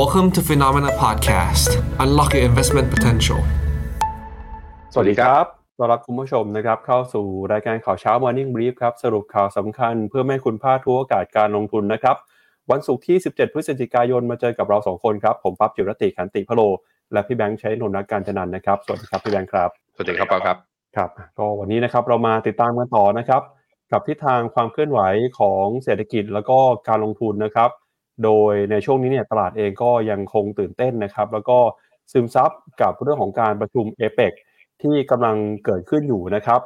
Welcome to Phenomena Podcast. Unlock your investment potential. สวัสดีครับต้อนรับคุณผู้ชมนะครับ เข้าสู่รายการข่าวเช้า Morning Brief ครับ สรุปข่าวสำคัญเพื่อไม่ให้คุณพลาดทุกโอกาสการลงทุนนะครับ วันศุกร์ที่ 17 พฤศจิกายนมาเจอกับเราสองคนครับ ผมปั๊บจิรติขันติพะโล และพี่แบงค์ใช้นนท์นักการจนันท์นะครับ สวัสดีครับพี่แบงค์ครับ สวัสดีครับปาครับ ครับ ก็วันนี้นะครับเรามาติดตามกันต่อนะครับ กับทิศทางความเคลื่อนไหวของเศรษฐกิจแล้วก็การลงทุนนะครับ โดยในช่วงนี้เนี่ยตลาดเองก็ยังคงตื่นเต้นนะครับ แล้วก็ซึมซับกับเรื่องของการประชุมเอเปกที่กำลังเกิดขึ้นอยู่นะครับ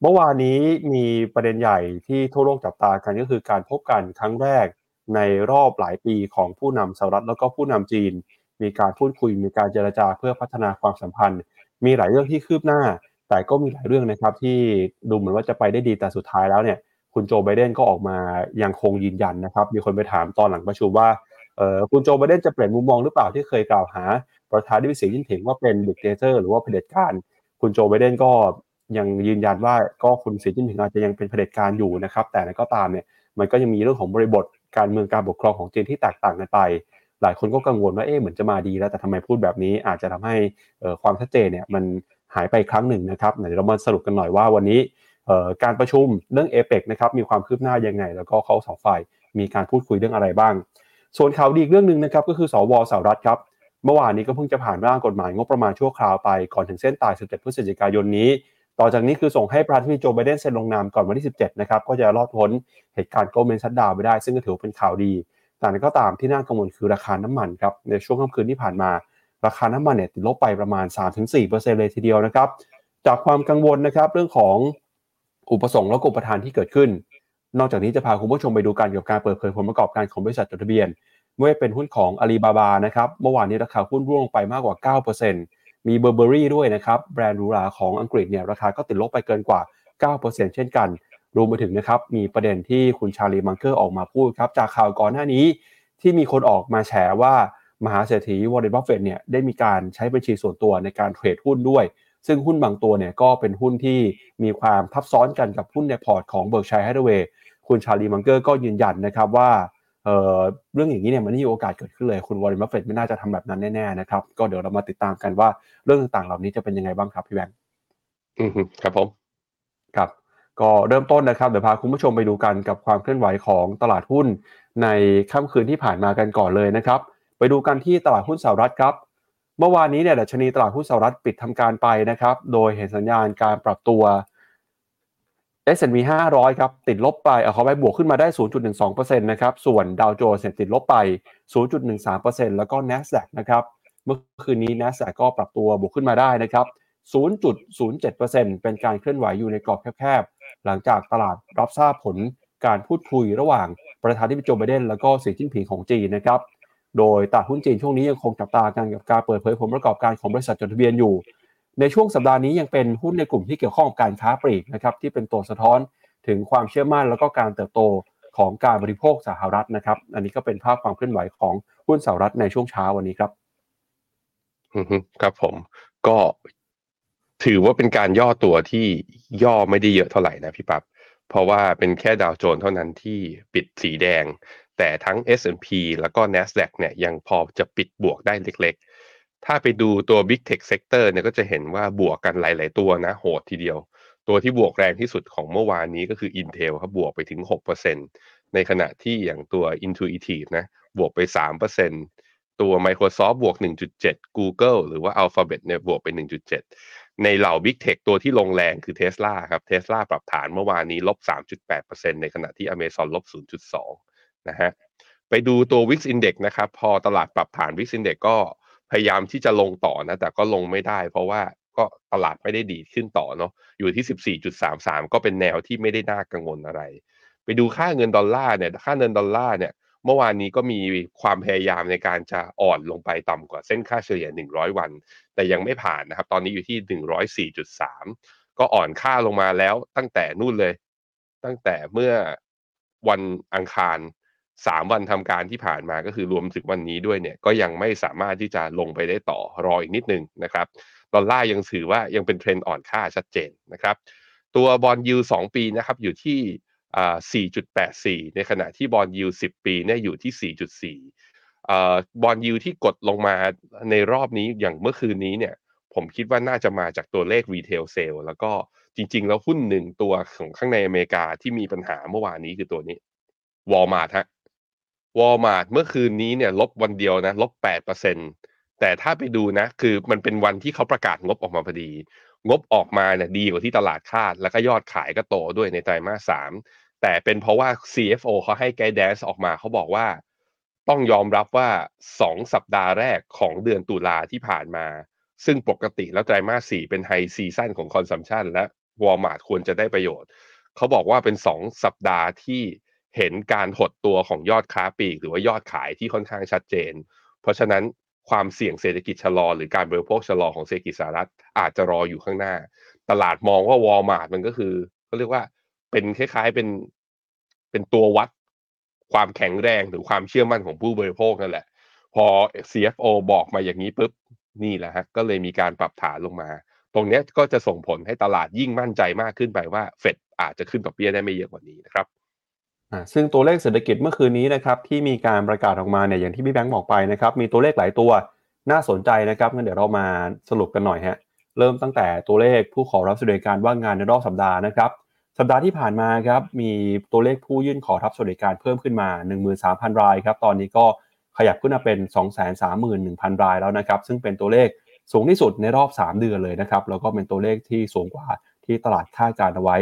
เมื่อวานนี้มีประเด็นใหญ่ที่ทั่วโลกจับตากันก็คือการพบกันครั้งแรกในรอบหลายปีของผู้นำสหรัฐแล้วก็ผู้นำจีน มีการพูดคุยมีการเจรจาเพื่อพัฒนาความสัมพันธ์ มีหลายเรื่องที่คืบหน้า แต่ก็มีหลายเรื่องนะครับที่ดูเหมือนว่าจะไปได้ดีแต่สุดท้ายแล้วเนี่ย คุณโจไบเดนก็ออกมายังคงยืนยันนะครับ มีคนไปถามตอนหลังประชุมว่าเออคุณโจไบเดนจะเปลี่ยนมุมมองหรือเปล่าที่เคยกล่าวหา ประธานาธิบดีสีจิ้นผิงว่าเป็น dictator หรือว่าเผด็จการ คุณโจไบเดนก็ยังยืนยันว่าก็คุณสีจิ้นผิงอาจจะยังเป็นเผด็จการอยู่นะครับ แต่ก็ตามเนี่ยมันก็ยังมีเรื่องของบริบทการเมืองการปกครองของจีนที่แตกต่างกันไป หลายคนก็กังวลว่าเอ๊ะเหมือนจะมาดีแล้วแต่ทำไมพูดแบบนี้อาจจะทำให้ความชัดเจนเนี่ยมันหายไปครั้งหนึ่งนะครับเดี๋ยวเรามาสรุปกันหน่อยว่าวันนี้ การประชุมเรื่องเอเปกนะครับมีความคืบหน้ายังไง แล้วก็เขาสองฝ่ายมีการพูดคุยเรื่องอะไรบ้าง ส่วนข่าวดีอีกเรื่องหนึ่งนะครับก็คือสวสหรัฐครับเมื่อวานนี้ก็เพิ่งจะผ่านร่างกฎหมายงบประมาณชั่วคราวไปก่อนถึงเส้นตาย 17 พฤศจิกายนนี้ ต่อจากนี้คือส่งให้ประธานาธิบดีโจไบเดนเซ็นลงนามก่อนวันที่ 17 นะครับก็จะรอดพ้นเหตุการณ์โกลเมนชัดดาวไปได้ ซึ่งก็ถือเป็นข่าวดี แต่ก็ตามที่น่ากังวลคือราคาน้ำมันครับในช่วงค่ำคืนที่ผ่านมา ราคาน้ำมันเนี่ยติดลบไปประมาณ 3-4%เลยทีเดียวนะครับจากความกังวลนะครับเรื่องของ อุปสงค์และอุปทานที่เกิดขึ้น นอกจากนี้จะพาคุณผู้ชมไปดูการเกี่ยวกับการเปิดเผยผลประกอบการของบริษัทจดทะเบียนเมื่อเป็นหุ้นของอาลีบาบานะครับเมื่อวานนี้ราคาหุ้นร่วงไปมากกว่า 9%มีเบอร์เบอรี่ด้วยนะครับแบรนด์รูราของอังกฤษเนี่ยราคาก็ติดลบไปเกินกว่า 9%เช่นกัน รวมไปถึงนะครับมีประเด็นที่คุณชาลีมังเกอร์ออกมาพูดครับจากข่าวก่อนหน้านี้ ที่มีคนออกมาแฉว่ามหาเศรษฐีวอร์เรนบัฟเฟตเนี่ยได้มีการใช้บัญชีส่วนตัวในการเทรดหุ้นด้วย ซึ่งหุ้นบางตัวเนี่ยก็เป็นหุ้นที่มีความทับซ้อนกันกับหุ้นในพอร์ตของ Berkshire Hathaway คุณชาลีมังเกอร์ก็ยืนยันนะครับว่าเรื่องอย่างนี้เนี่ยมันไม่มีโอกาสเกิดขึ้นเลย คุณวอร์เรนบัฟเฟตไม่น่าจะทำแบบนั้นแน่ๆนะครับก็เดี๋ยวเรามาติดตามกันว่าเรื่องต่างๆ เหล่านี้จะเป็นยังไงบ้างครับพี่แบงค์อืมครับผมครับก็เริ่มต้นนะครับเดี๋ยวพาคุณผู้ชมไปดูกันกับความเคลื่อนไหวของตลาดหุ้นในค่ำคืนที่ผ่านมากันก่อนเลยนะครับ ไปดูกันที่ตลาดหุ้นสหรัฐครับ เมื่อวานนี้เนี่ยดัชนีตลาดหุ้นสหรัฐปิดทำการไปนะครับ โดยเห็นสัญญาณการปรับตัว S&P 500 ครับ ติดลบไปเอาเขาไปบวกขึ้นมาได้ 0.12%นะครับ ส่วนดาวโจนส์ติดลบไป 0.13%แล้วก็ NASDAQ นะครับ เมื่อคืนนี้ NASDAQ ก็ปรับตัวบวกขึ้นมาได้นะครับ 0.07%เป็นการเคลื่อนไหวอยู่ในกรอบแคบๆ หลังจากตลาดรับทราบผลการพูดคุยระหว่างประธานาธิบดีโจไบเดนแล้วก็สีจิ้นผิงของจีนนะครับ โดยตลาดหุ้นจีนช่วงนี้ยังคงจับตากันกับการเปิดเผยผลประกอบการของบริษัทจดทะเบียนอยู่ ในช่วงสัปดาห์นี้ยังเป็นหุ้นในกลุ่มที่เกี่ยวข้องกับการค้าปลีกนะครับที่เป็นตัวสะท้อนถึงความเชื่อมั่นแล้วก็การเติบโตของการบริโภคสหรัฐนะครับ อันนี้ก็เป็นภาพความเคลื่อนไหวของหุ้นสหรัฐในช่วงเช้าวันนี้ครับครับผมก็ถือว่าเป็นการย่อตัวที่ย่อไม่ได้เยอะเท่าไหร่นะพี่ปับ๊บเพราะว่าเป็นแค่ดาวโจนส์เท่านั้นที่ปิดสีแดง แต่ทั้ง S&P แล้วก็ NASDAQ เนี่ยยังพอจะปิดบวกได้เล็กๆ ถ้าไปดูตัว Big Tech Sector เนี่ยก็จะเห็นว่าบวกกันหลาย ๆ ตัวนะโหดทีเดียว ตัวที่บวกแรงที่สุดของเมื่อวานนี้ก็คือ Intel ครับบวกไปถึง 6%ในขณะที่อย่างตัว Intuitive นะบวกไป 3%ตัว Microsoft บวก 1.7 Google หรือว่า Alphabet เนี่ยบวกไป 1.7 ในเหล่า Big Tech ตัวที่ลงแรงคือ Tesla ครับ Tesla ปรับฐานเมื่อวานนี้ลบ 3.8%ในขณะที่ Amazon ลบ 0.2 นะฮะไปดูตัว Wix Index นะครับ พอตลาดปรับฐาน Wix Index ก็พยายามที่จะลงต่อนะ แต่ก็ลงไม่ได้ เพราะว่าก็ตลาดไม่ได้ดีขึ้นต่อเนาะอยู่ที่ 14.33 ก็เป็นแนวที่ไม่ได้น่ากังวลอะไร ไปดูค่าเงินดอลลาร์เนี่ยค่าเงินดอลลาร์เนี่ยเมื่อวานนี้ก็มีความพยายามในการจะอ่อนลงไปต่ำกว่าเส้นค่าเฉลี่ย 100 วัน แต่ยังไม่ผ่านนะครับ ตอนนี้อยู่ที่ 104.3 ก็อ่อนค่าลงมาแล้วตั้งแต่นู่นเลย ตั้งแต่เมื่อวันอังคาร 3วันทำการที่ผ่านมาก็คือรวมถึงวันนี้ด้วยเนี่ยก็ยังไม่สามารถที่จะลงไปได้ต่อรออีกนิดนึงนะครับดอลลาร์ยังถือว่ายังเป็นเทรนด์อ่อนค่าชัดเจนนะครับ ตัวบอลยูสองปีนะครับอยู่ที่ 4.84 ในขณะที่บอลยู10 ปีเนี่ยอยู่ที่ 4.4เอ่อbond yield ที่กดลงมาในรอบนี้อย่างเมื่อคืนนี้เนี่ยผมคิดว่าน่าจะมาจากตัวเลข retail sales แล้วก็จริง ๆ แล้วหุ้นหนึ่งตัวของข้างในอเมริกาที่มีปัญหาเมื่อวานนี้คือตัวนี้วอลมาร์ทฮะ วอลมาร์ทเมื่อคืนนี้เนี่ยลบวันเดียวนะลบแปดเปอร์เซ็นแต่ถ้าไปดูนะ คือมันเป็นวันที่เขาประกาศงบออกมาพอดี งบออกมาเนี่ยดีกว่าที่ตลาดคาด แล้วก็ยอดขายก็โตด้วยในไตรมาสสามแต่เป็นเพราะว่า CFO เขาให้ guidance ออกมาเขาบอกว่า ต้องยอมรับว่า 2 สัปดาห์แรกของเดือนตุลาที่ผ่านมา ซึ่งปกติแล้วไตรมาสสี่เป็นไฮซีซั่นของ consumption และวอลมาร์ทควรจะได้ประโยชน์ เขาบอกว่าเป็น 2 สัปดาห์ที่ เห็นการหดตัวของยอดค้าปลีก หรือว่ายอดขายที่ค่อนข้างชัดเจน เพราะฉะนั้นความเสี่ยงเศรษฐกิจชะลอ หรือการบริโภคชะลอของเศรษฐกิจสหรัฐอาจจะรออยู่ข้างหน้า ตลาดมองว่าวอลมาร์ทมันก็คือเขาเรียกว่าเป็นคล้ายๆเป็นเป็นตัววัดความแข็งแรงหรือความเชื่อมั่นของผู้บริโภคนั่นแหละ พอ CFO บอกมาอย่างนี้ปุ๊บนี่แหละฮะก็เลยมีการปรับฐานลงมา ตรงนี้ก็จะส่งผลให้ตลาดยิ่งมั่นใจมากขึ้นไปว่าเฟดอาจจะขึ้นดอกเบี้ยได้ไม่เยอะกว่านี้นะครับ ซึ่งตัวเลขเศรษฐกิจเมื่อคืนนี้นะครับที่มีการประกาศออกมาเนี่ยอย่างที่พี่แบงค์บอกไปนะครับมีตัวเลขหลายตัวน่าสนใจนะครับงั้นเดี๋ยวเรามาสรุปกันหน่อยฮะเริ่มตั้งแต่ตัวเลขผู้ขอรับสวัสดิการว่างงานในรอบสัปดาห์นะครับสัปดาห์ที่ผ่านมาครับมีตัวเลขผู้ยื่นขอรับสวัสดิการเพิ่มขึ้นมา 13,000 รายครับตอนนี้ก็ขยับขึ้นมาเป็น 231,000 รายแล้วนะครับซึ่งเป็นตัวเลขสูงที่สุดในรอบ 3 เดือนเลยนะครับแล้วก็เป็นตัวเลขที่สูงกว่าที่ตลาดคาดการเอาไว้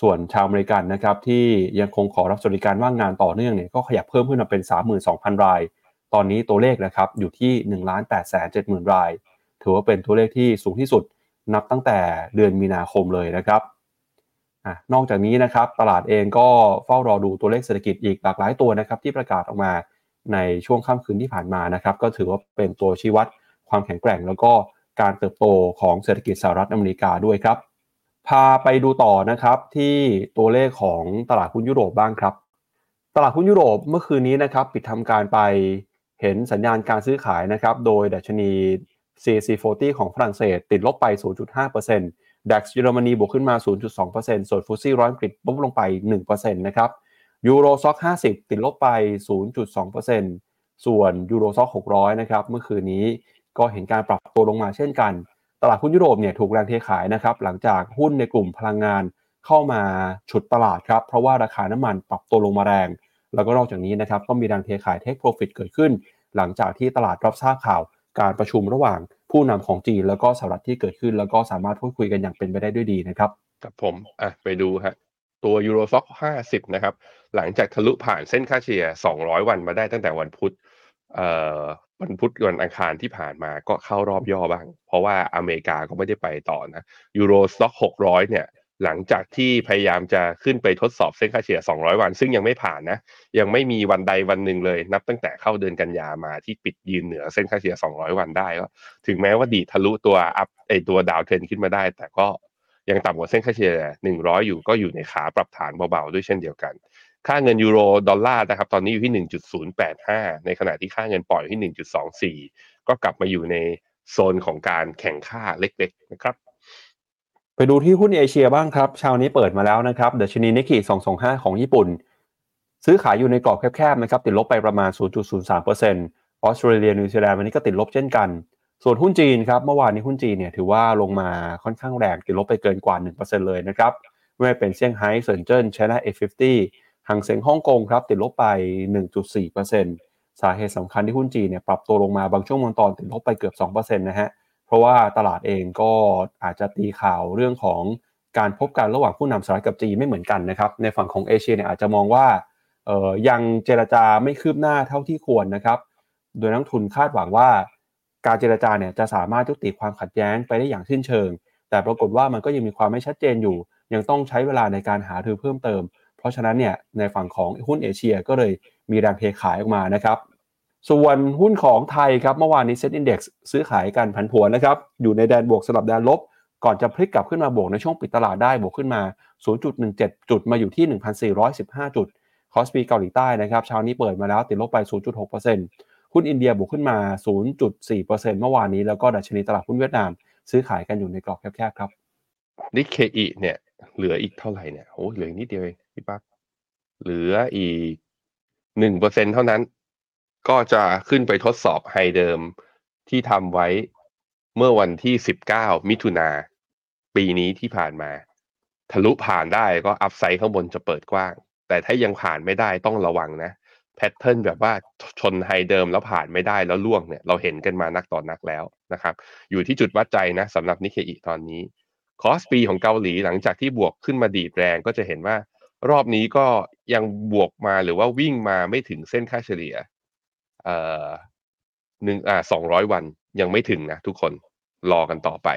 ส่วนชาวอเมริกันนะครับที่ยังคงขอรับสวัสดิการว่างงานต่อเนื่องเนี่ยก็ขยับเพิ่มขึ้นมาเป็น 32,000 ราย ตอนนี้ตัวเลขนะครับอยู่ที่ 1 8 7 0 0 0 ราย ถือว่าเป็นตัวเลขที่สูงที่สุดนับตั้งแต่เดือนมีนาคมเลยนะครับอนอกจากนี้นะครับตลาดเองก็เฝ้ารอดูตัวเลขเศรษฐกิจอีกหลากหลายตัวนะครับที่ประกาศออกมาในช่วงค่ำคืนที่ผ่านมานะครับก็ถือว่าเป็นตัวชี้วัดความแข็งแกร่ง แล้วก็การเติบโตของเศรษฐกิจสหรัฐอเมริกาด้วยครับ พาไปดูต่อนะครับที่ตัวเลขของตลาดหุ้นยุโรปบ้างครับ ตลาดหุ้นยุโรปเมื่อคืนนี้นะครับปิดทำการไปเห็นสัญญาณการซื้อขายนะครับโดยดัชนี CAC 40 ของฝรั่งเศสติดลบไป 0.5% DAX เยอรมนีบวกขึ้นมา 0.2%ส่วนฟุตซี่ร้อยอังกฤษลบลงไป 1%นะครับยูโรซ็อก50 ติดลบไป 0.2%ส่วนยูโรซ็อก600 นะครับเมื่อคืนนี้ก็เห็นการปรับตัวลงมาเช่นกัน ตลาดหุ้นยุโรปเนี่ยถูกแรงเทขายนะครับหลังจากหุ้นในกลุ่มพลังงานเข้ามาฉุดตลาดครับเพราะว่าราคาน้ำมันปรับตัวลงมาแรง แล้วก็นอกจากนี้นะครับก็มีแรงเทขาย take profit เกิดขึ้น หลังจากที่ตลาดรับทราบข่าวการประชุมระหว่างผู้นำของจีน แล้วก็สหรัฐที่เกิดขึ้น แล้วก็สามารถพูดคุยกันอย่างเป็นไปได้ด้วยดีนะครับกับผมอะไปดูฮะตัว Euro Stoxx 50นะครับหลังจากทะลุผ่านเส้นค่าเฉลี่ย200 วันมาได้ตั้งแต่วันพุธเอ่อ วันพุธวันอังคารที่ผ่านมาก็เข้ารอบย่อบ้าง เพราะว่าอเมริกาก็ไม่ได้ไปต่อนะEuro Stoxx 600เนี่ยหลังจากที่พยายามจะขึ้นไปทดสอบเส้นค่าเฉลี่ย 200 วัน ซึ่งยังไม่ผ่านนะ ยังไม่มีวันใดวันหนึ่งเลย นับตั้งแต่เข้าเดือนกันยามาที่ปิดยืนเหนือเส้นค่าเฉลี่ย 200 วันได้ก็ถึงแม้ว่าดีดทะลุตัวอัพไอตัว downtrend ขึ้นมาได้ แต่ก็ยังต่ำกว่าเส้นค่าเฉลี่ย 100 อยู่ก็อยู่ในขาปรับฐานเบาๆ ด้วยเช่นเดียวกัน ค่าเงินยูโรดอลลาร์นะครับตอนนี้อยู่ที่ 1.085 ในขณะที่ค่าเงินปอนด์อยู่ที่ 1.24 ก็กลับมาอยู่ในโซนของการแข็งค่าเล็กๆนะครับไปดูที่หุ้นเอเชียบ้างครับเช้านี้เปิดมาแล้วนะครับดัชนีนิกเคอิ225 ของญี่ปุ่น ซื้อขายอยู่ในกรอบแคบๆนะครับติดลบไปประมาณ 0.03%ออสเตรเลียนิวซีแลนด์วันนี้ก็ติดลบเช่นกัน ส่วนหุ้นจีนครับเมื่อวานนี้หุ้นจีนเนี่ยถือว่าลงมาค่อนข้างแรงติดลบไปเกินกว่า 1%เลยนะครับไม่ว่าเป็นเซี่ยงไฮ้เซินเจิ้นไชน่า A50 ฮั่งเส็งฮ่องกงครับติดลบไป 1.4%สาเหตุสำคัญที่หุ้นจีนเนี่ยปรับตัวลงมาบางช่วงบางตอนติดลบไปเกือบ 2%นะฮะเพราะว่าตลาดเองก็อาจจะตีข่าวเรื่องของการพบกันระหว่างผู้นำสหรัฐกับจีนไม่เหมือนกันนะครับ ในฝั่งของเอเชียเนี่ยอาจจะมองว่าเอ่ยังเจรจาไม่คืบหน้าเท่าที่ควรนะครับ โดยนักทุนคาดหวังว่า การเจรจาเนี่ยจะสามารถยุติความขัดแย้งไปได้อย่างสิ้นเชิง แต่ปรากฏว่ามันก็ยังมีความไม่ชัดเจนอยู่ ยังต้องใช้เวลาในการหาทือเพิ่มเติม ราะฉะนั้นเนี่ยในฝั่งของหุ้นเอเชียก็เลยมีแรงเทขายออกมานะครับ ส่วนหุ้นของไทยครับเมื่อวานนี้ SET Index ซื้อขายกันผันผวนนะครับอยู่ในแดนบวกสลับแดนลบ ก่อนจะพลิกกลับขึ้นมาบวกในช่วงปิดตลาดได้บวกขึ้นมา 0.17 จุดมาอยู่ที่ 1,415 จุดคอสปีเกาหลีใต้นะครับเช้านี้เปิดมาแล้วติดลบไป 0.6%หุ้นอินเดียบวกขึ้นมา 0.4%เมื่อวานนี้แล้วก็ดัชนีตลาดหุ้นเวียดนาม ซื้อขายกันอยู่ในกรอบแคบๆครับนิกเคอิเนี่ยเหลืออีกเท่าไหร่เนี่ยโอ้เหลือนิดเดียวเอง พี่ปั๊บเหลืออีกหนึ่งเปอร์เซ็นเท่านั้น ก็จะขึ้นไปทดสอบ high เดิมที่ทำไว้เมื่อวันที่19มิถุนาปีนี้ที่ผ่านมา ทะลุผ่านได้ก็ upside ข้างบนจะเปิดกว้าง แต่ถ้ายังผ่านไม่ได้ต้องระวังนะ pattern แบบว่าชน high เดิมแล้วผ่านไม่ได้แล้วร่วงเนี่ยเราเห็นกันมานักต่อนนักแล้วนะครับ อยู่ที่จุดวัดใจนะสำหรับนิเคอีตอนนี้ คอสปีของเกาหลีหลังจากที่บวกขึ้นมาดีดแรงก็จะเห็นว่า รอบนี้ก็ยังบวกมาหรือว่าวิ่งมาไม่ถึงเส้นค่าเฉลี่ยเอ่อหนึ่งอ่าสองร้อยวันยังไม่ถึงนะทุกคนรอกันต่อไป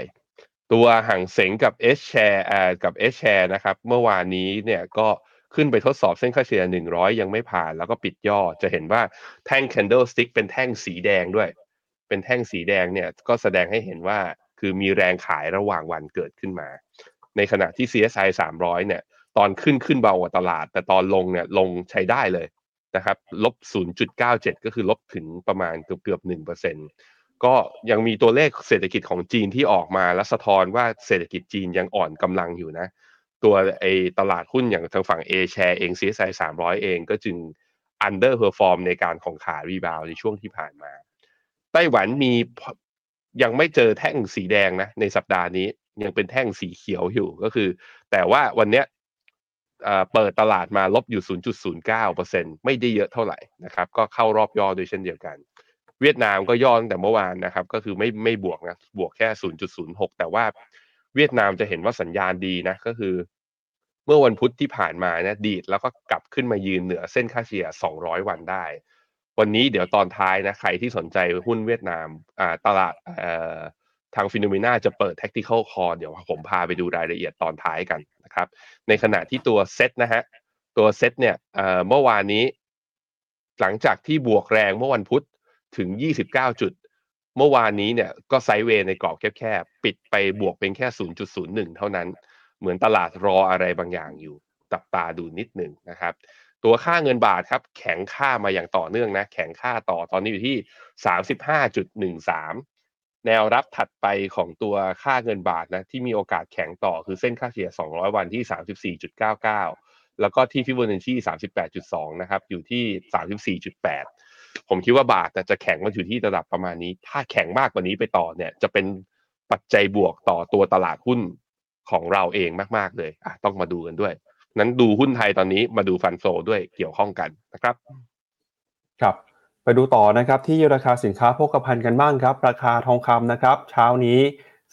ตัวห่างเสงกับ S share อ่ากับ S share นะครับ เมื่อวานนี้เนี่ยก็ขึ้นไปทดสอบเส้นค่าเฉลี่ย 100 ยังไม่ผ่าน แล้วก็ปิดย่อจะเห็นว่าแท่ง candlestick เป็นแท่งสีแดงด้วย เป็นแท่งสีแดงเนี่ยก็แสดงให้เห็นว่าคือมีแรงขายระหว่างวันเกิดขึ้นมา ในขณะที่ CSI 300 เนี่ย ตอนขึ้นขึ้นเบากว่าตลาด แต่ตอนลงเนี่ยลงใช้ได้เลยนะครับลบ 0.97 ก็คือลบถึงประมาณเกือบเกือบ1%ก็ยังมีตัวเลขเศรษฐกิจของจีนที่ออกมาและสะท้อนว่าเศรษฐกิจจีนยังอ่อนกำลังอยู่นะ ตัวไอตลาดหุ้นอย่างทางฝั่ง A share เอง CSI 300 เองก็จึง underperform ในการของขารีบาวในช่วงที่ผ่านมา ไต้หวันมียังไม่เจอแท่งสีแดงนะในสัปดาห์นี้ยังเป็นแท่งสีเขียวอยู่ก็คือ แต่ว่าวันเนี้ย เปิดตลาดมาลบอยู่ 0.09%ไม่ได้เยอะเท่าไหร่นะครับก็เข้ารอบย่อด้วยเช่นเดียวกัน เวียดนามก็ย่อตั้งแต่เมื่อวานนะครับก็คือไม่ไม่บวกนะบวกแค่ 0.06 แต่ว่าเวียดนามจะเห็นว่าสัญญาณดีนะก็คือ เมื่อวันพุธที่ผ่านมานะดีดแล้วก็กลับขึ้นมายืนเหนือเส้นค่าเฉลี่ย 200 วันได้ วันนี้เดี๋ยวตอนท้ายนะใครที่สนใจหุ้นเวียดนามอ่าตลาดเอ่อ ทางฟิโนเมนาจะเปิด tactical call เดี๋ยวผมพาไปดูรายละเอียดตอนท้ายกันนะครับ ในขณะที่ตัวเซตนะฮะ ตัวเซตเนี่ยเมื่อวานนี้ หลังจากที่บวกแรงเมื่อวันพุธถึง 29 จุด เมื่อวานนี้เนี่ยก็ไซด์เวย์ในกรอบแคบๆ ปิดไปบวกเป็นแค่ 0.01 เท่านั้น เหมือนตลาดรออะไรบางอย่างอยู่จับตาดูนิดหนึ่งนะครับ ตัวค่าเงินบาทครับ แข็งค่ามาอย่างต่อเนื่องนะ แข็งค่าต่อตอนนี้อยู่ที่ 35.13 แนวรับถัดไปของตัวค่าเงินบาทนะที่มีโอกาสแข็งต่อคือเส้นค่าเฉลี่ย 200 วันที่ 34.99 แล้วก็ที่ฟิบนัชชี38.2 นะครับ อยู่ที่ 34.8 ผมคิดว่าบาทจะแข็งมาอยู่ที่ระดับประมาณนี้ ถ้าแข็งมากกว่านี้ไปต่อเนี่ย จะเป็นปัจจัยบวกต่อตัวตลาดหุ้นของเราเองมากๆเลยอะต้องมาดูกันด้วย นั้นดูหุ้นไทยตอนนี้มาดู fund flow ด้วยเกี่ยวข้องกันนะครับ ครับ ไปดูต่อนะครับที่ราคาสินค้าโภคภัณฑ์กันบ้างครับ ราคาทองคำนะครับ เช้านี้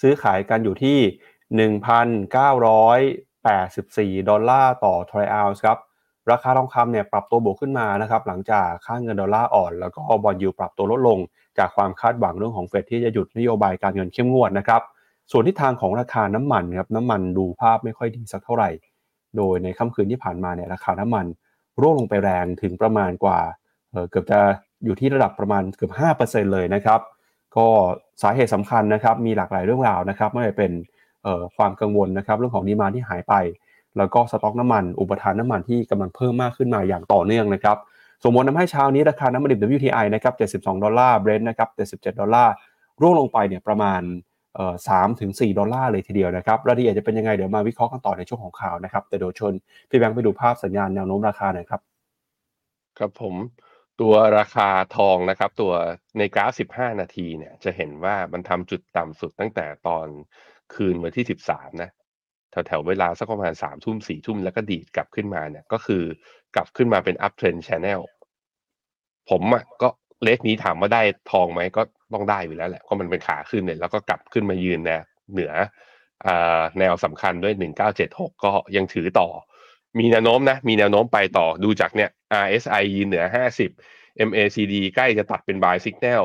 ซื้อขายกันอยู่ที่ 1,984 ดอลลาร์ต่อทรอยออนซ์ครับราคาทองคำเนี่ยปรับตัวบวกขึ้นมานะครับหลังจากค่าเงินดอลลาร์อ่อน แล้วก็ bond yield ปรับตัวลดลง จากความคาดหวังเรื่องของเฟดที่จะหยุดนโยบายการเงินเข้มงวดนะครับส่วนทิศทางของราคาน้ำมันครับน้ำมันดูภาพไม่ค่อยดีสักเท่าไหร่ โดยในค่ำคืนที่ผ่านมาเนี่ยราคาน้ำมันร่วงลงไปแรงถึงประมาณกว่าเเกือบจะ อยู่ที่ระดับประมาณเกือบ5%เลยนะครับ ก็สาเหตุสำคัญนะครับมีหลากหลายเรื่องราวนะครับไม่ว่าจะเป็นความกังวลนะครับเรื่องของดีมาที่หายไป แล้วก็สต็อกน้ำมัน อุปทานน้ำมันที่กำลังเพิ่มมากขึ้นมาอย่างต่อเนื่องนะครับสมมติทำให้เช้านี้ราคาน้ำมันดิบ WTI นะครับ 72 ดอลลาร์เบรนท์นะครับ 77 ดอลลาร์ ร่วงลงไปเนี่ยประมาณสามถึงสี่ดอลลาร์เลยทีเดียวนะครับ รายละเอียดจะเป็นยังไง เดี๋ยวมาวิเคราะห์กันต่อในช่วงของข่าวนะครับ แต่เดี๋ยวชวนพี่แบงค์ไปดูภาพสัญญาณแนวโน้มราคาหน่อยครับ ครับผม ตัวราคาทองนะครับ ตัวในกราฟ 15 นาทีเนี่ย จะเห็นว่ามันทำจุดต่ำสุดตั้งแต่ตอนคืนวันที่ 13 นะแถวแถวเวลาสักประมาณ3ทุ่ม4ทุ่มแล้วก็ดีดกลับขึ้นมาเนี่ยก็คือกลับขึ้นมาเป็น up trend channel ผมอะก็เลขนี้ถามว่าได้ทองไหมก็ต้องได้อยู่แล้วแหละเพราะมันเป็นขาขึ้นเนี่ยแล้วก็กลับขึ้นมายืนนะเหนือแนวสำคัญด้วย 1976 ก็ยังถือต่อ มีแนวโน้มนะ มีแนวโน้มไปต่อดูจากเนี่ย RSI ยืนเหนือ 50 MACD ใกล้จะตัดเป็น buy signal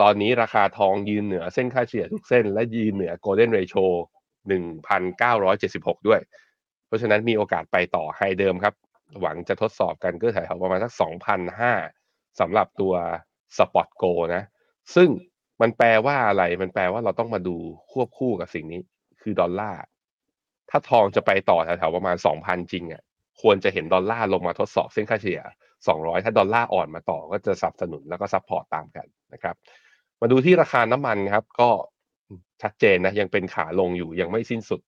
ตอนนี้ราคาทองยืนเหนือเส้นค่าเฉลี่ยทุกเส้น และยืนเหนือ golden ratio 1,976 ด้วย เพราะฉะนั้นมีโอกาสไปต่อ high เดิมครับ หวังจะทดสอบกันก็แถวประมาณสัก 2,005สำหรับตัว spot gold นะ ซึ่งมันแปลว่าอะไร มันแปลว่าเราต้องมาดูควบคู่กับสิ่งนี้ คือดอลลาร์ ถ้าทองจะไปต่อแถวๆประมาณ 2,000 จริงอะควรจะเห็นดอลลาร์ลงมาทดสอบเส้นค่าเฉลี่ย 200 ถ้าดอลลาร์อ่อนมาต่อก็จะสนับสนุนแล้วก็ support ตามกันนะครับ มาดูที่ราคาน้ำมันครับ ก็ชัดเจนนะยังเป็นขาลงอยู่ยังไม่สิ้นสุด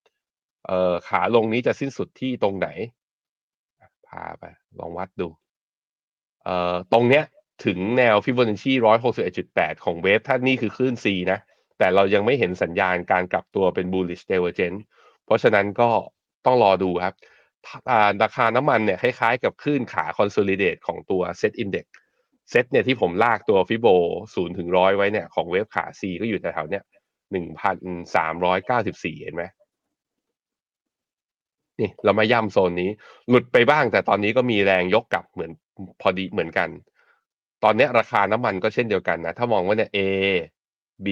เอ่อขาลงนี้จะสิ้นสุดที่ตรงไหน พาไป ลองวัดดู เอ่อตรงเนี้ยถึงแนวฟิโบนัชชี161.8ของเวฟถ้านี่คือคลื่น C นะ แต่เรายังไม่เห็นสัญญาณการกลับตัวเป็น bullish divergence เพราะฉะนั้นก็ต้องรอดูครับราคาน้ำมันเนี่ยคล้ายๆกับคลื่นขา consolidate ของตัว set index เซตเนี่ยที่ผมลากตัวฟิโบศูนย์ถึงร้อยไว้เนี่ยของเวฟขา C ก็อยู่แถวๆเนี่ยหนึ่งพันสามร้อยเก้าสิบสี่เห็นไหมนี่เรามาย่ำโซนนี้ หลุดไปบ้าง แต่ตอนนี้ก็มีแรงยกกลับเหมือนพอดีเหมือนกัน ตอนนี้ราคาน้ำมันก็เช่นเดียวกันนะ ถ้ามองว่าเนี่ย A B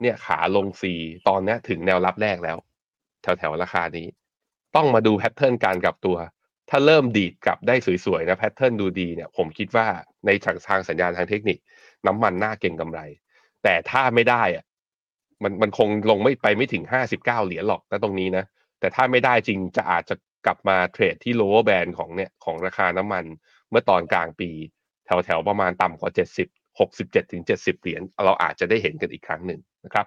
เนี่ยขาลง C ตอนนี้ถึงแนวรับแรกแล้ว แถวๆราคานี้ ต้องมาดูแพทเทิร์นการกลับตัว ถ้าเริ่มดีดกลับได้สวยๆนะแพทเทิร์นดูดีเนี่ยผมคิดว่าในทางสัญญาณทางเทคนิค น้ำมันน่าเก่งกำไร แต่ถ้าไม่ได้อะมันมันคงลงไม่ไปไม่ถึงห้าสิบเก้าเหรียญหรอกนะตรงนี้นะ แต่ถ้าไม่ได้จริงจะอาจจะกลับมาเทรดที่ lower band ของเนี่ยของราคาน้ำมันเมื่อตอนกลางปี แถวแถวประมาณต่ำกว่าเจ็ดสิบหกสิบเจ็ดถึงเจ็ดสิบเหรียญเราอาจจะได้เห็นกันอีกครั้งหนึ่งนะครับ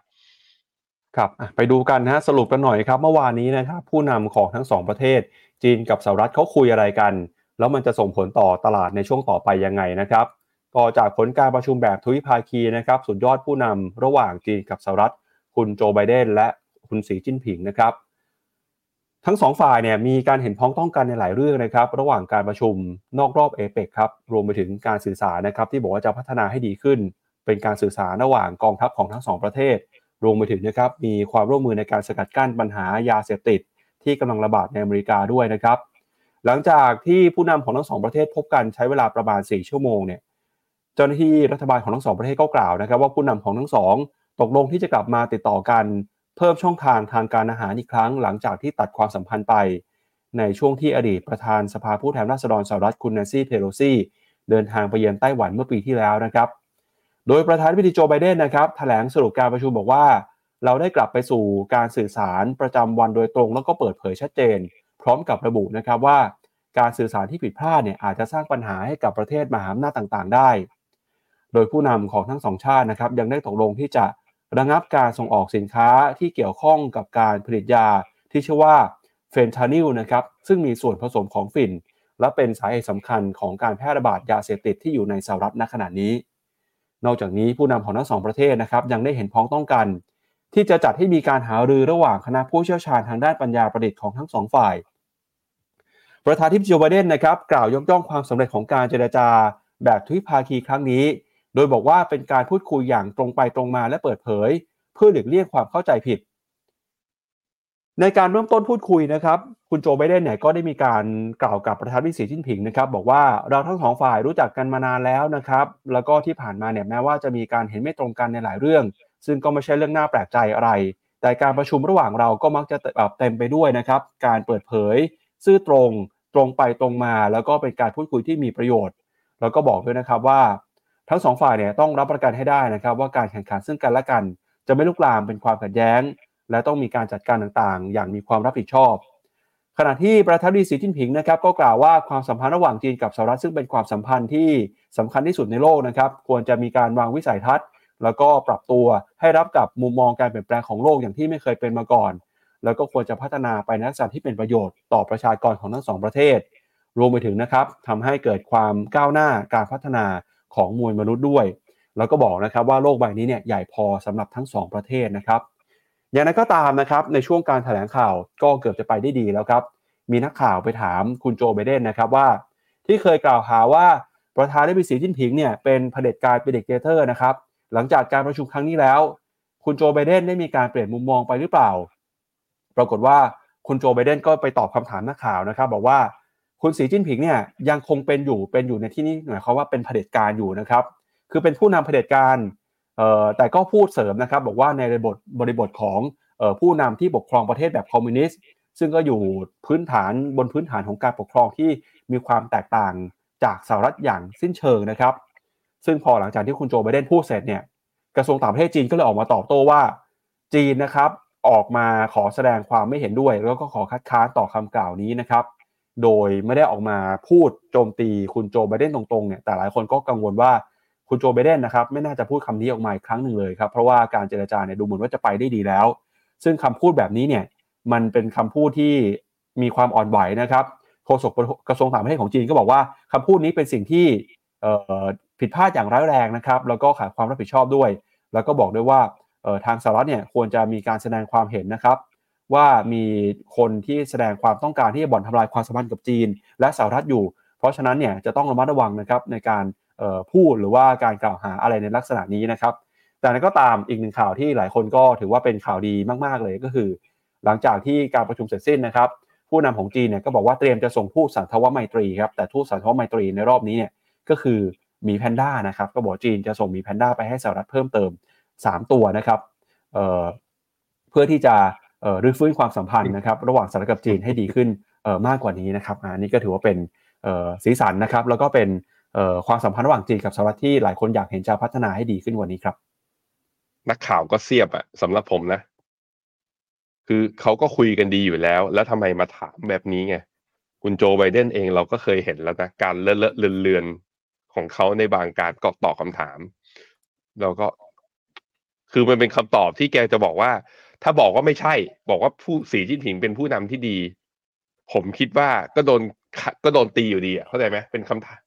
ครับไปดูกันนะสรุปกันหน่อยครับ เมื่อวานนี้นะครับผู้นำของทั้งสองประเทศ จีนกับสหรัฐเขาคุยอะไรกัน แล้วมันจะส่งผลต่อตลาดในช่วงต่อไปยังไงนะครับก็จากผลการประชุมแบบทวิภาคีนะครับสุดยอดผู้นำระหว่างจีนกับสหรัฐ คุณโจไบเดนและคุณสีจิ้นผิงนะครับ ทั้งสองฝ่ายเนี่ยมีการเห็นพ้องต้องกันในหลายเรื่องนะครับ ระหว่างการประชุมนอกรอบเอเปกครับรวมไปถึงการสื่อสารนะครับ ที่บอกว่าจะพัฒนาให้ดีขึ้น เป็นการสื่อสารระหว่างกองทัพของทั้งสองประเทศ รวมไปถึงนะครับมีความร่วมมือในการสกัดกั้นปัญหายาเสพติด ที่กำลังระบาดในอเมริกาด้วยนะครับ หลังจากที่ผู้นำของทั้งสองประเทศพบกันใช้เวลาประมาณ 4 ชั่วโมงเนี่ยเจ้าหน้าที่รัฐบาลของทั้งสองประเทศก็กล่าวนะครับ ว่าผู้นำของทั้งสองตกลงที่จะกลับมาติดต่อกัน เพิ่มช่องทางทางการอาหารอีกครั้ง หลังจากที่ตัดความสัมพันธ์ไป ในช่วงที่อดีตประธานสภาผู้แทนราษฎรสหรัฐคุณแนนซี่เพโลซีเดินทางไปเยือนไต้หวันเมื่อปีที่แล้วนะครับ โดยประธานวิธีโจไบเดนนะครับแถลงสรุปการประชุมบอกว่า เราได้กลับไปสู่การสื่อสารประจำวันโดยตรง แล้วก็เปิดเผยชัดเจน พร้อมกับระบุนะครับว่า การสื่อสารที่ผิดพลาดเนี่ยอาจจะสร้างปัญหาให้กับประเทศมหาอำนาจต่างๆ ได้ โดยผู้นำของทั้งสองชาตินะครับยังได้ตกลงที่จะระงับการส่งออกสินค้าที่เกี่ยวข้องกับการผลิตยาที่ชื่อว่าเฟนทานิลนะครับซึ่งมีส่วนผสมของฝิ่น และเป็นสาเหตุสำคัญของการแพร่ระบาดยาเสพติดที่อยู่ในสหรัฐณขณะนี้ นอกจากนี้ผู้นำของทั้งสองประเทศนะครับยังได้เห็นพ้องต้องกัน ที่จะจัดให้มีการหารือระหว่างคณะผู้เชี่ยวชาญทางด้านปัญญาประดิษฐ์ของทั้งสองฝ่าย ประธานทิพย์โจไบเดนนะครับกล่าวยกย่องความสำเร็จของการเจรจา แบบทวิภาคีครั้งนี้ โดยบอกว่าเป็นการพูดคุยอย่างตรงไปตรงมาและเปิดเผย เพื่อหลีกเลี่ยงความเข้าใจผิด ในการเริ่มต้นพูดคุยนะครับ คุณโจไบเดนเนี่ยก็ได้มีการกล่าวกับประธานวิสีจิ้นผิงนะครับบอกว่าเราทั้งสองฝ่ายรู้จักกันมานานแล้วนะครับ แล้วก็ที่ผ่านมาเนี่ยแม้ว่าจะมีการเห็นไม่ตรงกันในหลายเรื่อง ซึ่งก็ไม่ใช่เรื่องน่าแปลกใจอะไร แต่การประชุมระหว่างเราก็มักจะเต็มไปด้วยนะครับ การเปิดเผย ซื่อตรงตรงไปตรงมา แล้วก็เป็นการพูดคุยที่มีประโยชน์ แล้วก็บอกด้วยนะครับว่า ทั้งสองฝ่ายเนี่ยต้องรับประกันให้ได้นะครับ ว่าการแข่งขันซึ่งกันและกัน จะไม่ลุกลามเป็นความขัดแย้ง และต้องมีการจัดการต่างๆ อย่างมีความรับผิดชอบ ขณะที่ประธานาธิบดีสีจิ้นผิงนะครับก็กล่าวว่าความสัมพันธ์ระหว่างจีนกับสหรัฐซึ่งเป็นความสัมพันธ์ที่สำคัญที่สุดในโลกนะครับควรจะมีการวางวิสัยทัศน์ แล้วก็ปรับตัวให้รับกับมุมมองการเปลี่ยนแปลงของโลกอย่างที่ไม่เคยเป็นมาก่อน แล้วก็ควรจะพัฒนาไปในลักษณะที่เป็นประโยชน์ต่อประชากรของทั้งสองประเทศ รวมไปถึงนะครับทำให้เกิดความก้าวหน้าการพัฒนาของมวลมนุษย์ด้วย แล้วก็บอกนะครับว่าโลกใบนี้เนี่ยใหญ่พอสำหรับทั้งสองประเทศนะครับ อย่างนั้นก็ตามนะครับในช่วงการถแถลงข่าวก็เกือบจะไปได้ดีแล้วครับ มีนักข่าวไปถามคุณโจไบเดนนะครับว่า ที่เคยกล่าวหาว่าประธานาธิบดีสีจิ้นผิงเนี่ยเป็นเผด็จการเป็นเด็กเตอร์นะครับหลังจากการประชุมครั้งนี้แล้ว คุณโจไบเดนได้มีการเปลี่ยนมุมมองไปหรือเปล่า ปรากฏว่าคุณโจไบเดนก็ไปตอบคำถามนักข่าวนะครับ บอกว่าคุณสีจิ้นผิงเนี่ยยังคงเป็นอยู่เป็นอยู่ในที่นี้หมายความว่าเป็นเผด็จการอยู่นะครับ คือเป็นผู้นำเผด็จการ แต่ก็พูดเสริมนะครับบอกว่าในบริบทบริบทของออผู้นำที่ปกครองประเทศแบบคอมมิวนิสต์ซึ่งก็อยู่พื้นฐานบนพื้นฐานของการปกครองที่มีความแตกต่างจากสหรัฐอย่างสิ้นเชิงนะครับ ซึ่งพอหลังจากที่คุณโจไบเดนพูดเสร็จเนี่ยกระทรวงต่างประเทศจีนก็เลยออกมาตอบโต้ว่า จีนนะครับออกมาขอแสดงความไม่เห็นด้วย แล้วก็ขอคัดค้านต่อคำกล่าวนี้นะครับ โดยไม่ได้ออกมาพูดโจมตีคุณโจไบเดนตรงๆเนี่ยแต่หลายคนก็กังวลว่า คุณโจไบเดนนะครับไม่น่าจะพูดคำนี้ออกมาอีกครั้งหนึ่งเลยครับเพราะว่าการเจรจาเนี่ยดูเหมือนว่าจะไปได้ดีแล้ว ซึ่งคำพูดแบบนี้เนี่ยมันเป็นคำพูดที่มีความอ่อนไหวนะครับโฆษกกระทรวงต่างประเทศของจีนก็บอกว่าคำพูดนี้เป็นสิ่งที่ผิดพลาดอย่างร้ายแรงนะครับแล้วก็ขาดความรับผิดชอบด้วย แล้วก็บอกด้วยว่าทางสหรัฐเนี่ยควรจะมีการแสดงความเห็นนะครับ ว่ามีคนที่แสดงความต้องการที่จะบ่อนทำลายความสัมพันธ์กับจีน และสหรัฐอยู่ เพราะฉะนั้นเนี่ยจะต้องระมัดระวังนะครับในการ พูดหรือว่าการกล่าวหาอะไรในลักษณะนี้นะครับ แต่นั้นก็ตามอีกหนึ่งข่าวที่หลายคนก็ถือว่าเป็นข่าวดีมาก ๆ เลยก็คือ หลังจากที่การประชุมเสร็จสิ้นนะครับ ผู้นำของจีนเนี่ยก็บอกว่าเตรียมจะส่งผู้สันทวไมตรีครับแต่ทูตสันทวไมตรีในรอบนี้เนี่ยก็คือมีแพนด้านะครับก็บอกจีนจะส่งมีแพนด้าไปให้สหรัฐเพิ่มเติม 3 ตัวนะครับเเพื่อที่จะรื้อฟื้นความสัมพันธ์นะครับ ระหว่างสหรัฐกับจีนให้ดีขึ้นมากกว่านี้นะครับอันนี้ก็ถือว่าเป็นสีสันนะครับ แล้วก็เป็น ความสัมพันธ์ระหว่างจีนกับสหรัฐที่หลายคนอยากเห็นจะพัฒนาให้ดีขึ้นกว่านี้ครับ นักข่าวก็เสียบอะสำหรับผมนะ คือเขาก็คุยกันดีอยู่แล้ว แล้วทำไมมาถามแบบนี้ไงคุณโจไบเดนเองเราก็เคยเห็นแล้วนะการเลอะเลอะเลือนของเขาในบางการก็ตอบคำถาม แล้วก็ คือมันเป็นคำตอบที่แกจะบอกว่า ถ้าบอกว่าไม่ใช่ บอกว่าผู้สีจิ้นผิงเป็นผู้นำที่ดี ผมคิดว่าก็โดนก็โดนตีอยู่ดีอะเข้าใจไหมเป็นคำถาม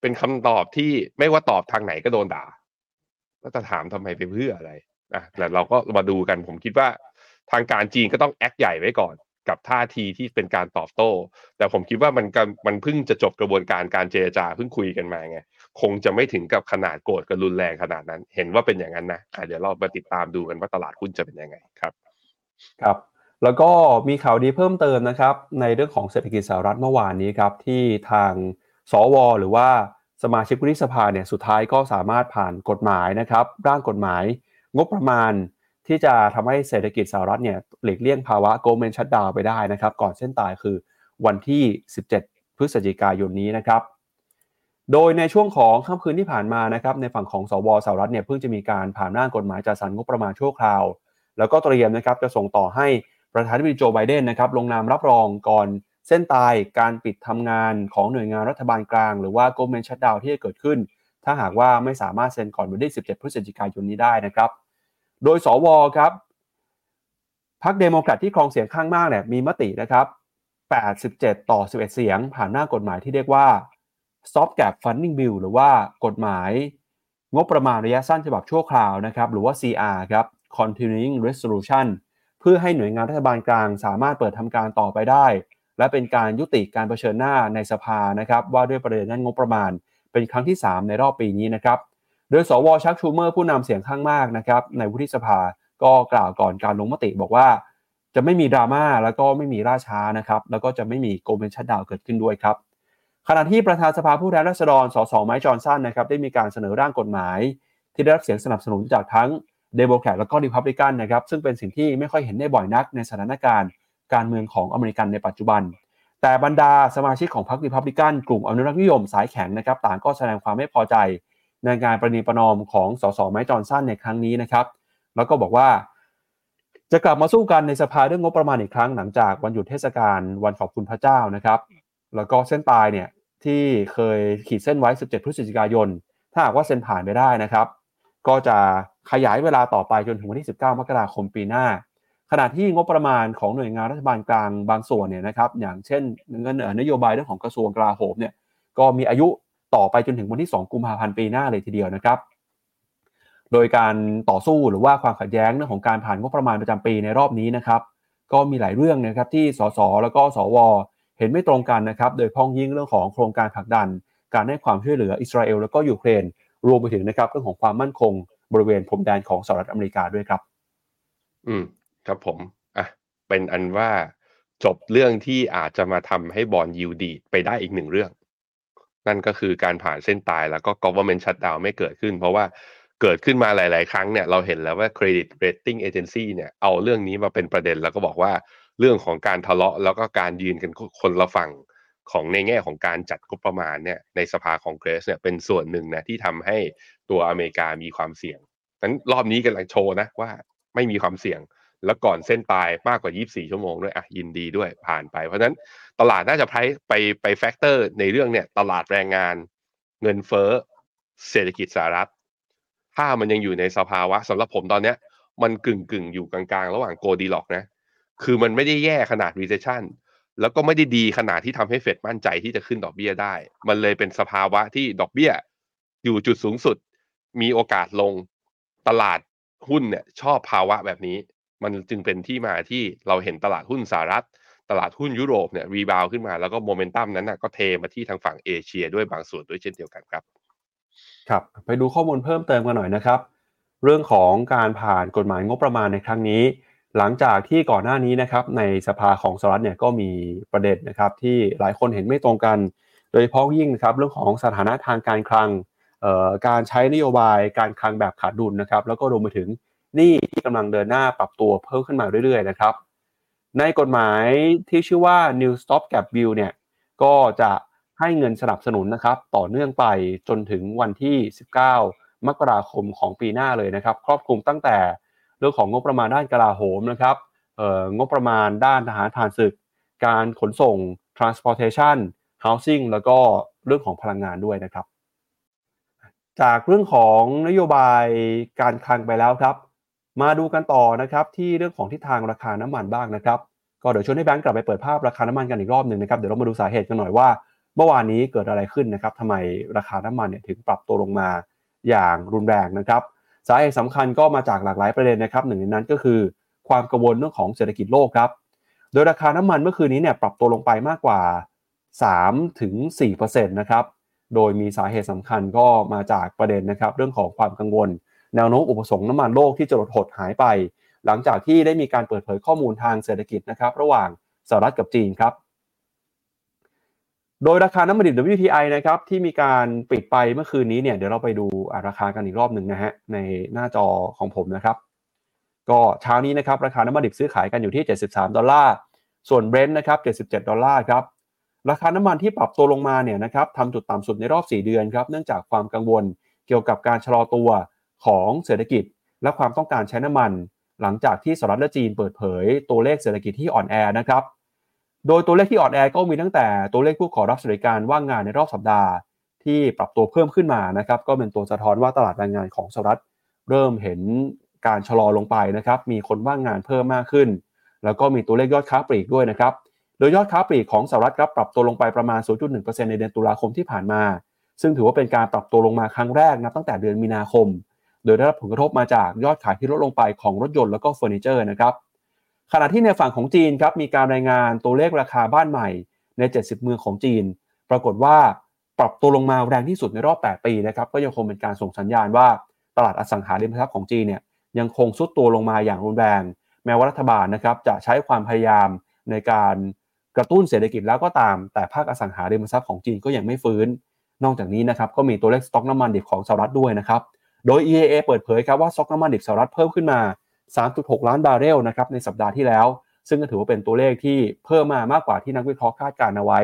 เป็นคำตอบที่ไม่ว่าตอบทางไหนก็โดนด่าแล้วจะถามทำไมไปเพื่ออะไรอะแต่เราก็มาดูกันผมคิดว่าทางการจีนก็ต้องแอคใหญ่ไว้ก่อนกับท่าทีที่เป็นการตอบโต้ แต่ผมคิดว่ามันมันเพิ่งจะจบกระบวนการการเจรจาเพิ่งคุยกันมาไงคงจะไม่ถึงกับขนาดโกรธกันรุนแรงขนาดนั้น เห็นว่าเป็นอย่างนั้นนะะเดี๋ยวเรามาติดตามดูกันว่าตลาดหุ้นจะเป็นยังไงครับ ครับ แล้วก็มีข่าวดีเพิ่มเติมนะครับ ในเรื่องของเศรษฐกิจสหรัฐเมื่อวานนี้ครับที่ทาง สว หรือว่าสมาชิกวุฒิสภาเนี่ยสุดท้ายก็สามารถผ่านกฎหมายนะครับ ร่างกฎหมายงบประมาณที่จะทำให้เศรษฐกิจสหรัฐเนี่ยหลีกเลี่ยงภาวะโกลเมนชัดดาวไปได้นะครับ ก่อนเส้นตายคือวันที่ 17 พฤศจิกายนนี้นะครับ โดยในช่วงของค่ำคืนที่ผ่านมานะครับ ในฝั่งของสวสหรัฐเนี่ยเพิ่งจะมีการผ่านร่างกฎหมายจัดสรรงบประมาณชั่วคราว แล้วก็เตรียมนะครับจะส่งต่อให้ประธานาธิบดีโจไบเดนนะครับลงนามรับรองก่อน เส้นตายการปิดทำงานของหน่วยงานรัฐบาลกลาง หรือว่าโกลเมนชัดดาวที่จะเกิดขึ้น ถ้าหากว่าไม่สามารถเซ็นก่อนวันที่ 17 พฤศจิกายนนี้ได้นะครับ โดยสวครับพรรคเดโมแครตที่ครองเสียงข้างมากเนี่ยมีมตินะครับ 87 ต่อ 11 เสียง ผ่านหน้ากฎหมายที่เรียกว่า Stop Gap Funding Bill หรือว่ากฎหมายงบประมาณระยะสั้นฉบับชั่วคราวนะครับหรือว่า CR ครับ Continuing Resolution เพื่อให้หน่วยงานรัฐบาลกลางสามารถเปิดทำการต่อไปได้ และเป็นการยุติการเผชิญหน้าในสภานะครับว่าด้วยประเด็นด้นงบประมาณ เป็นครั้งที่ 3 ในรอบปีนี้นะครับโดยส.ว.ชัค ชูเมอร์ผู้นำเสียงข้างมากนะครับในวุฒิสภาก็กล่าวก่อนการลงมติบอกว่า จะไม่มีดราม่าแล้วก็ไม่มีล่าช้านะครับแล้วก็จะไม่มี government shutdown เกิดขึ้นด้วยครับขณะที่ประธานสภาผู้แทนราษฎร สสไมค์จอห์นสันนะครับได้มีการเสนอร่างกฎหมาย ที่ได้รับเสียงสนับสนุนจากทั้งเดโมแครตและก็ริพับลิกันนะครับซึ่งเป็นสิ่งที่ไม่ค่อยเห็นได้บ่อยนักในสถานการณ์ การเมืองของอเมริกันในปัจจุบัน แต่บรรดาสมาชิกของพรรคริพับลิกันกลุ่มอนุรักษ์นิยมสายแข็งนะครับต่างก็แสดงความไม่พอใจในงานประนีประนอมของสสไม้จอนสันในครั้งนี้นะครับ แล้วก็บอกว่าจะกลับมาสู้กันในสภาเรื่องงบประมาณอีกครั้งหลังจากวันหยุดเทศกาลวันขอบคุณพระเจ้านะครับ แล้วก็เส้นตายเนี่ยที่เคยขีดเส้นไว้ 17 พฤศจิกายน ถ้าหากว่าเซ็นผ่านไปได้นะครับ ก็จะขยายเวลาต่อไปจนถึงวันที่ 19 มกราคมปีหน้า ขณะที่งบประมาณของหน่วยงานรัฐบาลกลางบางส่วนเนี่ยนะครับอย่างเช่นเงินนโยบายเรื่องของกระทรวงกลาโหมเนี่ยก็มีอายุต่อไปจนถึงวันที่ 2 กุมภาพันธ์ปีหน้าเลยทีเดียวนะครับ โดยการต่อสู้หรือว่าความขัดแย้งเรื่องของการผ่านงบประมาณประจำปีในรอบนี้นะครับก็มีหลายเรื่องนะครับที่สสแล้วก็สว เห็นไม่ตรงกันนะครับโดยพ้องยิ่งเรื่องของโครงการผลักดัน การให้ความช่วยเหลืออิสราเอลแล้วก็ยูเครน รวมไปถึงนะครับเรื่องของความมั่นคงบริเวณพรมแดนของสหรัฐอเมริกาด้วยครับ อืม ครับผมอะเป็นอันว่าจบเรื่องที่อาจจะมาทำให้บอลยูดีไปได้อีกหนึ่งเรื่อง นั่นก็คือการผ่านเส้นตายแล้วก็ government shutdown ไม่เกิดขึ้น เพราะว่าเกิดขึ้นมาหลาย ๆ ครั้งเนี่ยเราเห็นแล้วว่า credit rating agency เนี่ยเอาเรื่องนี้มาเป็นประเด็นแล้วก็บอกว่าเรื่องของการทะเลาะแล้วก็การยืนกันคนละฝั่งของในแง่ของการจัดงบประมาณเนี่ยในสภาของเกรสเนี่ยเป็นส่วนหนึ่งนะที่ทำให้ตัวอเมริกามีความเสี่ยงนั้นรอบนี้กำลังโชว์นะว่าไม่มีความเสี่ยง แล้วก่อนเส้นตายมากกว่า 24 ชั่วโมงด้วยอะยินดีด้วยผ่านไป เพราะฉะนั้นตลาดน่าจะไปไปไป factor ในเรื่องเนี่ยตลาดแรงงาน เงินเฟ้อเศรษฐกิจสหรัฐ ถ้ามันยังอยู่ในสภาวะสำหรับผมตอนเนี้ย มันกึ่งกึ่งอยู่กลางๆ ระหว่าง Goldilocks นะ คือมันไม่ได้แย่ขนาด recession แล้วก็ไม่ได้ดีขนาดที่ทำให้เฟดมั่นใจที่จะขึ้นดอกเบี้ยได้ มันเลยเป็นสภาวะที่ดอกเบี้ย อยู่จุดสูงสุด มีโอกาสลงตลาดหุ้นเนี่ยชอบภาวะแบบนี้ มันจึงเป็นที่มาที่เราเห็นตลาดหุ้นสหรัฐ ตลาดหุ้นยุโรปเนี่ยรีบาวขึ้นมาแล้วก็โมเมนตัมนั้นนะก็เทมาที่ทางฝั่งเอเชียด้วยบางส่วนด้วยเช่นเดียวกันครับ ครับ ไปดูข้อมูลเพิ่มเติมกันหน่อยนะครับ เรื่องของการผ่านกฎหมายงบประมาณในครั้งนี้ หลังจากที่ก่อนหน้านี้นะครับในสภาของสหรัฐเนี่ยก็มีประเด็นนะครับที่หลายคนเห็นไม่ตรงกัน โดยเฉพาะยิ่งนะครับเรื่องของสถานะทางการคลังการใช้นโยบายการคลังแบบขาดดุลนะครับแล้วก็รวมไปถึง หนี้ที่กำลังเดินหน้าปรับตัวเพิ่มขึ้นมาเรื่อยๆนะครับ ในกฎหมายที่ชื่อว่า New Stop Gap Bill เนี่ยก็จะให้เงินสนับสนุนนะครับ ต่อเนื่องไปจนถึงวันที่ 19 มกราคมของปีหน้าเลยนะครับ ครอบคลุมตั้งแต่เรื่องของงบประมาณด้านกลาโหมนะครับงบประมาณด้านทหารทานศึก การขนส่ง transportation housing แล้วก็เรื่องของพลังงานด้วยนะครับ จากเรื่องของนโยบายการคลังไปแล้วครับ มาดูกันต่อนะครับที่เรื่องของทิศทางราคาน้ำมันบ้างนะครับ ก็เดี๋ยวชวนให้แบงก์กลับไปเปิดภาพราคาน้ำมันกันอีกรอบหนึ่งนะครับเดี๋ยวเรามาดูสาเหตุกันหน่อยว่า เมื่อวานนี้เกิดอะไรขึ้นนะครับทำไมราคาน้ำมันเนี่ยถึงปรับตัวลงมาอย่างรุนแรงนะครับ สาเหตุสำคัญก็มาจากหลากหลายประเด็นนะครับหนึ่งในนั้นก็คือความกังวลเรื่องของเศรษฐกิจโลกครับโดยราคาน้ำมันเมื่อคืนนี้เนี่ยปรับตัวลงไปมากกว่า3ถึง4%นะครับโดยมีสาเหตุสำคัญก็มาจากประเด็นนะครับ เรื่องของความกังวล แนวโน้มอุปสงค์น้ำมันโลกที่จะลดหดหายไป หลังจากที่ได้มีการเปิดเผยข้อมูลทางเศรษฐกิจนะครับระหว่างสหรัฐกับจีนครับ โดยราคาน้ำมันดิบ WTI นะครับที่มีการปิดไปเมื่อคืนนี้เนี่ยเดี๋ยวเราไปดูราคากันอีกรอบหนึ่งนะฮะในหน้าจอของผมนะครับ ก็เช้านี้นะครับราคาน้ำมันดิบซื้อขายกันอยู่ที่ 73 ดอลลาร์ ส่วนเบรนท์นะครับ77 ดอลลาร์ครับราคาน้ำมันที่ปรับตัวลงมาเนี่ยนะครับทำจุดต่ำสุดในรอบ 4 เดือนครับเนื่องจากความกังวลเกี่ยวกับการชะลอตัว ของเศรษฐกิจ และความต้องการใช้น้ำมัน หลังจากที่สหรัฐและจีนเปิดเผยตัวเลขเศรษฐกิจที่อ่อนแอนะครับ โดยตัวเลขที่อ่อนแอก็มีตั้งแต่ตัวเลขผู้ขอรับสวัสดิการว่างงานในรอบสัปดาห์ ที่ปรับตัวเพิ่มขึ้นมานะครับก็เป็นตัวสะท้อนว่าตลาดแรงงานของสหรัฐเริ่มเห็นการชะลอลงไปนะครับมีคนว่างงานเพิ่มมากขึ้น แล้วก็มีตัวเลขยอดค้าปลีกด้วยนะครับโดยยอดค้าปลีกของสหรัฐครับปรับตัวลงไปประมาณ 0.1%ในเดือนตุลาคมที่ผ่านมา ซึ่งถือว่าเป็นการปรับตัวลงมาครั้งแรกนะตั้งแต่เดือนมีนาคม โดยได้รับผลกระทบมาจากยอดขายที่ลดลงไปของรถยนต์แล้วก็เฟอร์นิเจอร์นะครับขณะที่ในฝั่งของจีนครับมีการรายงานตัวเลขราคาบ้านใหม่ใน 70 เมืองของจีน ปรากฏว่าปรับตัวลงมาแรงที่สุดในรอบ 8 ปีนะครับก็ยังคงเป็นการส่งสัญญาณว่าตลาดอสังหาริมทรัพย์ของจีนเนี่ยยังคงทรุดตัวลงมาอย่างรุนแรง แม้ว่ารัฐบาลนะครับจะใช้ความพยายามในการกระตุ้นเศรษฐกิจแล้วก็ตาม แต่ภาคอสังหาริมทรัพย์ของจีนก็ยังไม่ฟื้น นอกจากนี้นะครับก็มีตัวเลขสต็อกน้ำมันดิบของสหรัฐด้วยนะครับ โดย EIA เปิดเผยครับว่าสต็อกน้ำมันดิบสหรัฐเพิ่มขึ้นมา 3.6 ล้านบาร์เรลนะครับในสัปดาห์ที่แล้ว ซึ่งก็ถือว่าเป็นตัวเลขที่เพิ่มมามากกว่าที่นักวิเคราะห์คาดการณ์เอาไว้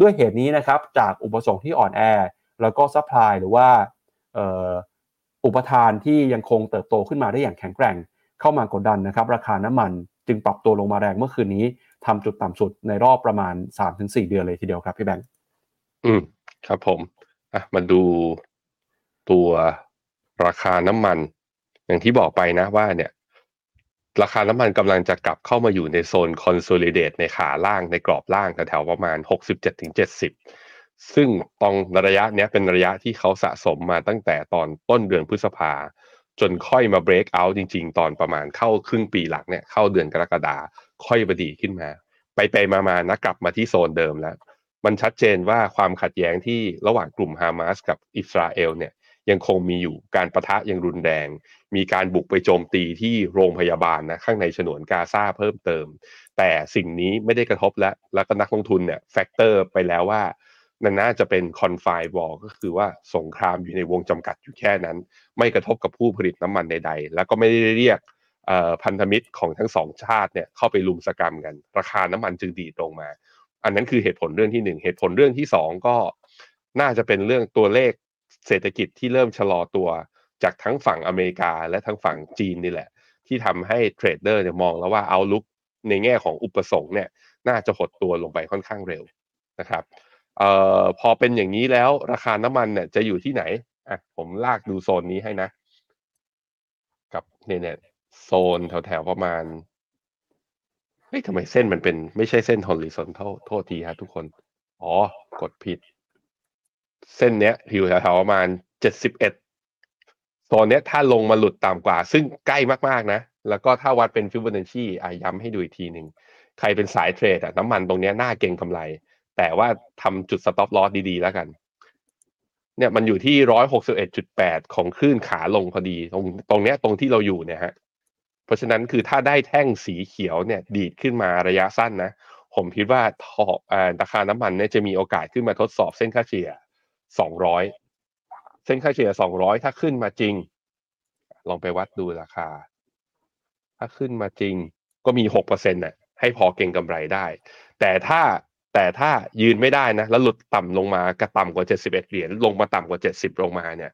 ด้วยเหตุนี้นะครับจากอุปสงค์ที่อ่อนแอ แล้วก็ supply หรือว่าอุปทานที่ยังคงเติบโตขึ้นมาได้อย่างแข็งแกร่ง เข้ามากดดันนะครับราคาน้ำมันจึงปรับตัวลงมาแรงเมื่อคืนนี้ทำจุดต่ำสุดในรอบประมาณ 3-4 เดือนเลยทีเดียวครับพี่แบงค์อืมครับผมอะมาดูตัว ราคาน้ำมัน อย่างที่บอกไปนะว่าเนี่ย ราคาน้ำมันกำลังจะกลับเข้ามาอยู่ในโซน consolidate ในขาล่างในกรอบล่างแถวๆประมาณ 67-70 ซึ่งตรงระยะเนี้ยเป็นระยะที่เขาสะสมมาตั้งแต่ตอนต้นเดือนพฤษภาจนค่อยมา break out จริง ๆ ตอนประมาณเข้าครึ่งปีหลังเนี่ยเข้าเดือนกรกฎาค่อยบดีขึ้นมา ไปไปมาๆนะกลับมาที่โซนเดิมแล้ว มันชัดเจนว่าความขัดแย้งที่ระหว่างกลุ่มฮามาสกับอิสราเอลเนี่ย ยังคงมีอยู่การปะทะยังรุนแรง มีการบุกไปโจมตีที่โรงพยาบาลนะข้างในฉนวนกาซาเพิ่มเติม แต่สิ่งนี้ไม่ได้กระทบและแล้วก็นักลงทุนเนี่ย factor ไปแล้วว่านั่นน่าจะเป็น confined war ก็คือว่าสงครามอยู่ในวงจำกัดอยู่แค่นั้น ไม่กระทบกับผู้ผลิตน้ำมันใดๆ แล้วก็ไม่ได้เรียกพันธมิตรของทั้งสองชาติเนี่ยเข้าไปรุมสกรัมกัน ราคาน้ำมันจึงดีดลงมา อันนั้นคือเหตุผลเรื่องที่หนึ่งเหตุผลเรื่องที่สองก็น่าจะเป็นเรื่องตัวเลข เศรษฐกิจที่เริ่มชะลอตัวจากทั้งฝั่งอเมริกาและทั้งฝั่งจีนนี่แหละ ที่ทำให้เทรดเดอร์เนี่ยมองแล้วว่าเอาลุกในแง่ของอุปสงค์เนี่ยน่าจะหดตัวลงไปค่อนข้างเร็วนะครับเอ่อพอเป็นอย่างนี้แล้วราคาน้ำมันเนี่ยจะอยู่ที่ไหนอะผมลากดูโซนนี้ให้นะ กับเนี่ยเนี่ยโซนแถวๆประมาณเฮ้ยทำไมเส้นมันเป็นไม่ใช่เส้น horizontal โทษทีฮะทุกคน อ๋อ กดผิด เส้นเนี้ยอยู่แถวๆประมาณเจ็ดสิบเอ็ดโซนเนี้ยถ้าลงมาหลุดต่ำกว่า ซึ่งใกล้มากๆนะ แล้วก็ถ้าวัดเป็นฟิบ o นัชชีอะย้ำให้ดูอีกทีหนึ่งใครเป็นสายเทรดอะน้ำมันตรงเนี้ยน่าเก่งกำไร แต่ว่าทำจุดสต็อปลอสดีๆ แล้วกันเนี่ยมันอยู่ที่ร้อยหกสิบเอ็ดจุดแปดของคลื่นขาลงพอดี ตรงตรงเนี้ยตรงที่เราอยู่เนี่ยฮะ เพราะฉะนั้นคือถ้าได้แท่งสีเขียวเนี่ย ดีดขึ้นมาระยะสั้นนะ ผมคิดว่าทอราคาน้ำมันเนี่ยจะมีโอกาสขึ้นมาทดสอบเส้นค่าเฉลี่ย สองร้อยเส้นค่าเฉลี่ยสองร้อยถ้าขึ้นมาจริง ลองไปวัดดูราคา ถ้าขึ้นมาจริงก็มีหกเปอร์เซ็นต์น่ะให้พอเก่งกำไรได้ แต่ถ้าแต่ถ้ายืนไม่ได้นะ แล้วหลุดต่ำลงมากระต่ำกว่าเจ็ดสิบเอ็ดเหรียญลงมาต่ำกว่าเจ็ดสิบลงมาเนี่ย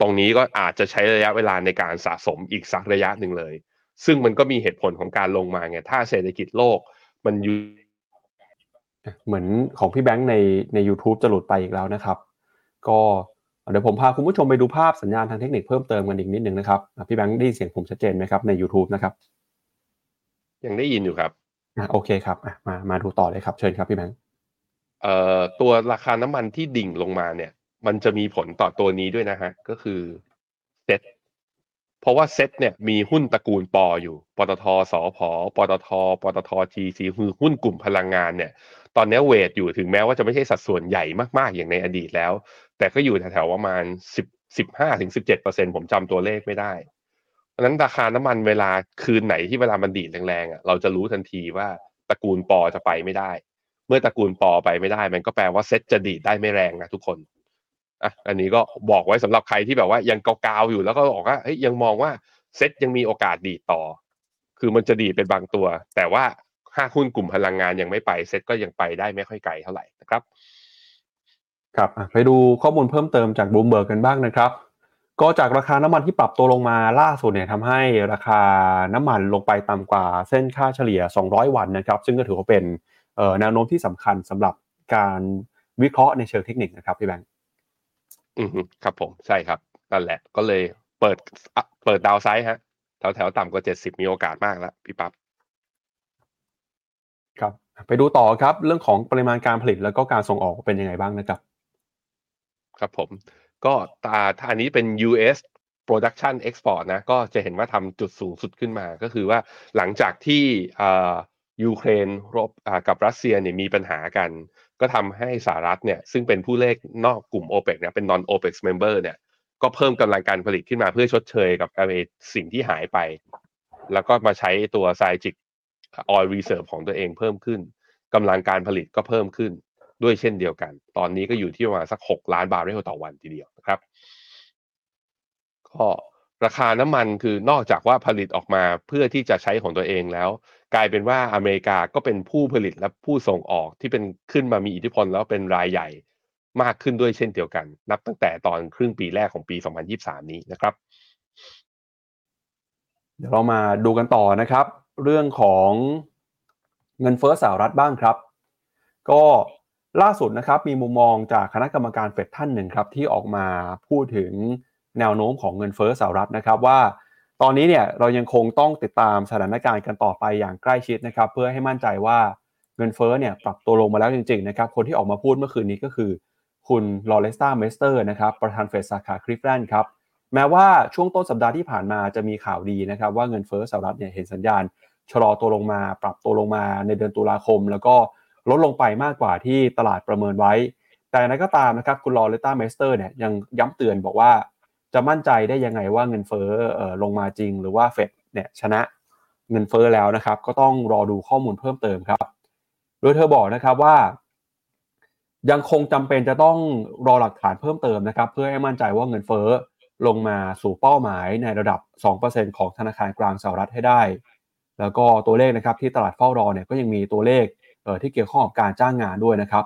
ตรงนี้ก็อาจจะใช้ระยะเวลาในการสะสมอีกสักระยะหนึ่งเลย ซึ่งมันก็มีเหตุผลของการลงมาไงถ้าเศรษฐกิจโลกมันอยู่เหมือนของพี่แบงค์ในใน u t u b e จะหลุดไปอีกแล้วนะครับ ก็เดี๋ยวผมพาคุณผู้ชมไปดูภาพสัญญาณทางเทคนิคเพิ่มเติมกันอีกนิดนึงนะครับอะพี่แบงค์ได้ยินเสียงผมชัดเจนไหมครับใน YouTube นะครับ ยังได้ยินอยู่ครับอะโอเคครับอะมามาดูต่อเลยครับเชิญครับพี่แบงค์เอ่อตัวราคาน้ำมันที่ดิ่งลงมาเนี่ย มันจะมีผลต่อตัวนี้ด้วยนะฮะก็คือเซ็ตเพราะว่าเซ็ตเนี่ยมีหุ้นตระกูลปออยู่ปตท.สผ. ปตท. PTTGC คือหุ้นกลุ่มพลังงานเนี่ย ตอนนี้ weight อยู่ถึงแม้ว่าจะไม่ใช่สัดส่วนใหญ่มากๆอย่างในอดีตแล้ว แต่ก็อยู่แถวๆประมาณสิบสิบห้าถึงสิบเจ็ดเปอร์เซ็นต์ผมจำตัวเลขไม่ได้เพราะนั้นราคาน้ำมันเวลาคืนไหนที่เวลามันดีดแรงๆอะเราจะรู้ทันทีว่าตระกูลปอจะไปไม่ได้ เมื่อตระกูลปอไปไม่ได้ มันก็แปลว่าเซ็ตจะดีดได้ไม่แรงนะทุกคนอะอันนี้ก็บอกไว้สำหรับใครที่แบบว่ายังเกาๆอยู่แล้วก็บอกว่าเฮ้ยยังมองว่าเซ็ตยังมีโอกาสดีดต่อ คือมันจะดีดเป็นบางตัว แต่ว่าห้าหุ้นกลุ่มพลังงานยังไม่ไปเซ็ตก็ยังไปได้ไม่ค่อยไกลเท่าไหร่นะครับ ครับอะไปดูข้อมูลเพิ่มเติมจากบูมเบิร์กกันบ้างนะครับ ก็จากราคาน้ำมันที่ปรับตัวลงมาล่าสุดเนี่ยทำให้ราคาน้ำมันลงไปต่ำกว่าเส้นค่าเฉลี่ย 200 วันนะครับ ซึ่งก็ถือว่าเป็นเอ่อแนวโน้มที่สำคัญสำหรับการวิเคราะห์ในเชิงเทคนิคนะครับพี่แบงค์อืมครับผมใช่ครับนั่นแหละก็เลยเปิดอะเปิดดาวไซด์ฮะแถวแถวๆต่ำกว่าเจ็ดสิบมีโอกาสมากแล้วพี่ปั๊บครับ ไปดูต่อครับเรื่องของปริมาณการผลิตแล้วก็การส่งออกเป็นยังไงบ้างนะครับ ครับผม ก็ตาถ้าอันนี้เป็น US production export นะ ก็จะเห็นว่าทำจุดสูงสุดขึ้นมา ก็คือว่าหลังจากที่ยูเครนรบกับรัสเซียเนี่ยมีปัญหากัน ก็ทำให้สหรัฐเนี่ยซึ่งเป็นผู้เล่นนอกกลุ่ม o p e ปเนี่ยเป็น non OPEC member เนี่ยก็เพิ่มกำลังการผลิตขึ้นมาเพื่อชดเชยกับสิ่งที่หายไป แล้วก็มาใช้ตัว s i g i c oil reserve ของตัวเองเพิ่มขึ้นกำลังการผลิตก็เพิ่มขึ้น ด้วยเช่นเดียวกัน ตอนนี้ก็อยู่ที่ประมาณสัก 6 ล้านบาร์เรลต่อวันทีเดียวนะครับ ก็ราคาน้ำมันคือนอกจากว่าผลิตออกมาเพื่อที่จะใช้ของตัวเองแล้ว กลายเป็นว่าอเมริกาก็เป็นผู้ผลิตและผู้ส่งออกที่เป็นขึ้นมามีอิทธิพลแล้วเป็นรายใหญ่มากขึ้นด้วยเช่นเดียวกัน นับตั้งแต่ตอนครึ่งปีแรกของปี 2023 นี้นะครับ เดี๋ยวเรามาดูกันต่อนะครับ เรื่องของเงินเฟ้อสหรัฐบ้างครับ ก็ ล่าสุดนะครับมีมุมมองจากคณะกรรมการเฟดท่านหนึ่งครับที่ออกมาพูดถึงแนวโน้มของเงินเฟ้อสหรัฐนะครับว่า ตอนนี้เนี่ยเรายังคงต้องติดตามสถานการณ์กันต่อไปอย่างใกล้ชิดนะครับเพื่อให้มั่นใจว่าเงินเฟ้อเนี่ยปรับตัวลงมาแล้วจริงๆนะครับคนที่ออกมาพูดเมื่อคืนนี้ก็คือคุณลอเรตตาเมสเตอร์นะครับประธานเฟดสาขาคลีฟแลนด์ครับแม้ว่าช่วงต้นสัปดาห์ที่ผ่านมาจะมีข่าวดีนะครับว่าเงินเฟ้อสหรัฐเนี่ยเห็นสัญญาณชะลอตัวลงมา ปรับตัวลงมาในเดือนตุลาคม แล้วก็ ลดลงไปมากกว่าที่ตลาดประเมินไว้ แต่กระนั้นก็ตามนะครับคุณลอเรตตาเมสเตอร์เนี่ยยังย้ำเตือนบอกว่าจะมั่นใจได้ยังไงว่าเงินเฟ้อเอ่อลงมาจริง หรือว่าเฟดเนี่ยชนะเงินเฟ้อแล้วนะครับ ก็ต้องรอดูข้อมูลเพิ่มเติมครับ โดยเธอบอกนะครับว่า ยังคงจำเป็นจะต้องรอหลักฐานเพิ่มเติมนะครับ เพื่อให้มั่นใจว่าเงินเฟ้อลงมาสู่เป้าหมายในระดับ 2%ของธนาคารกลางสหรัฐให้ได้ แล้วก็ตัวเลขนะครับที่ตลาดเฝ้ารอเนี่ยก็ยังมีตัวเลข ที่เกี่ยวข้องกับการจ้างงานด้วยนะครับ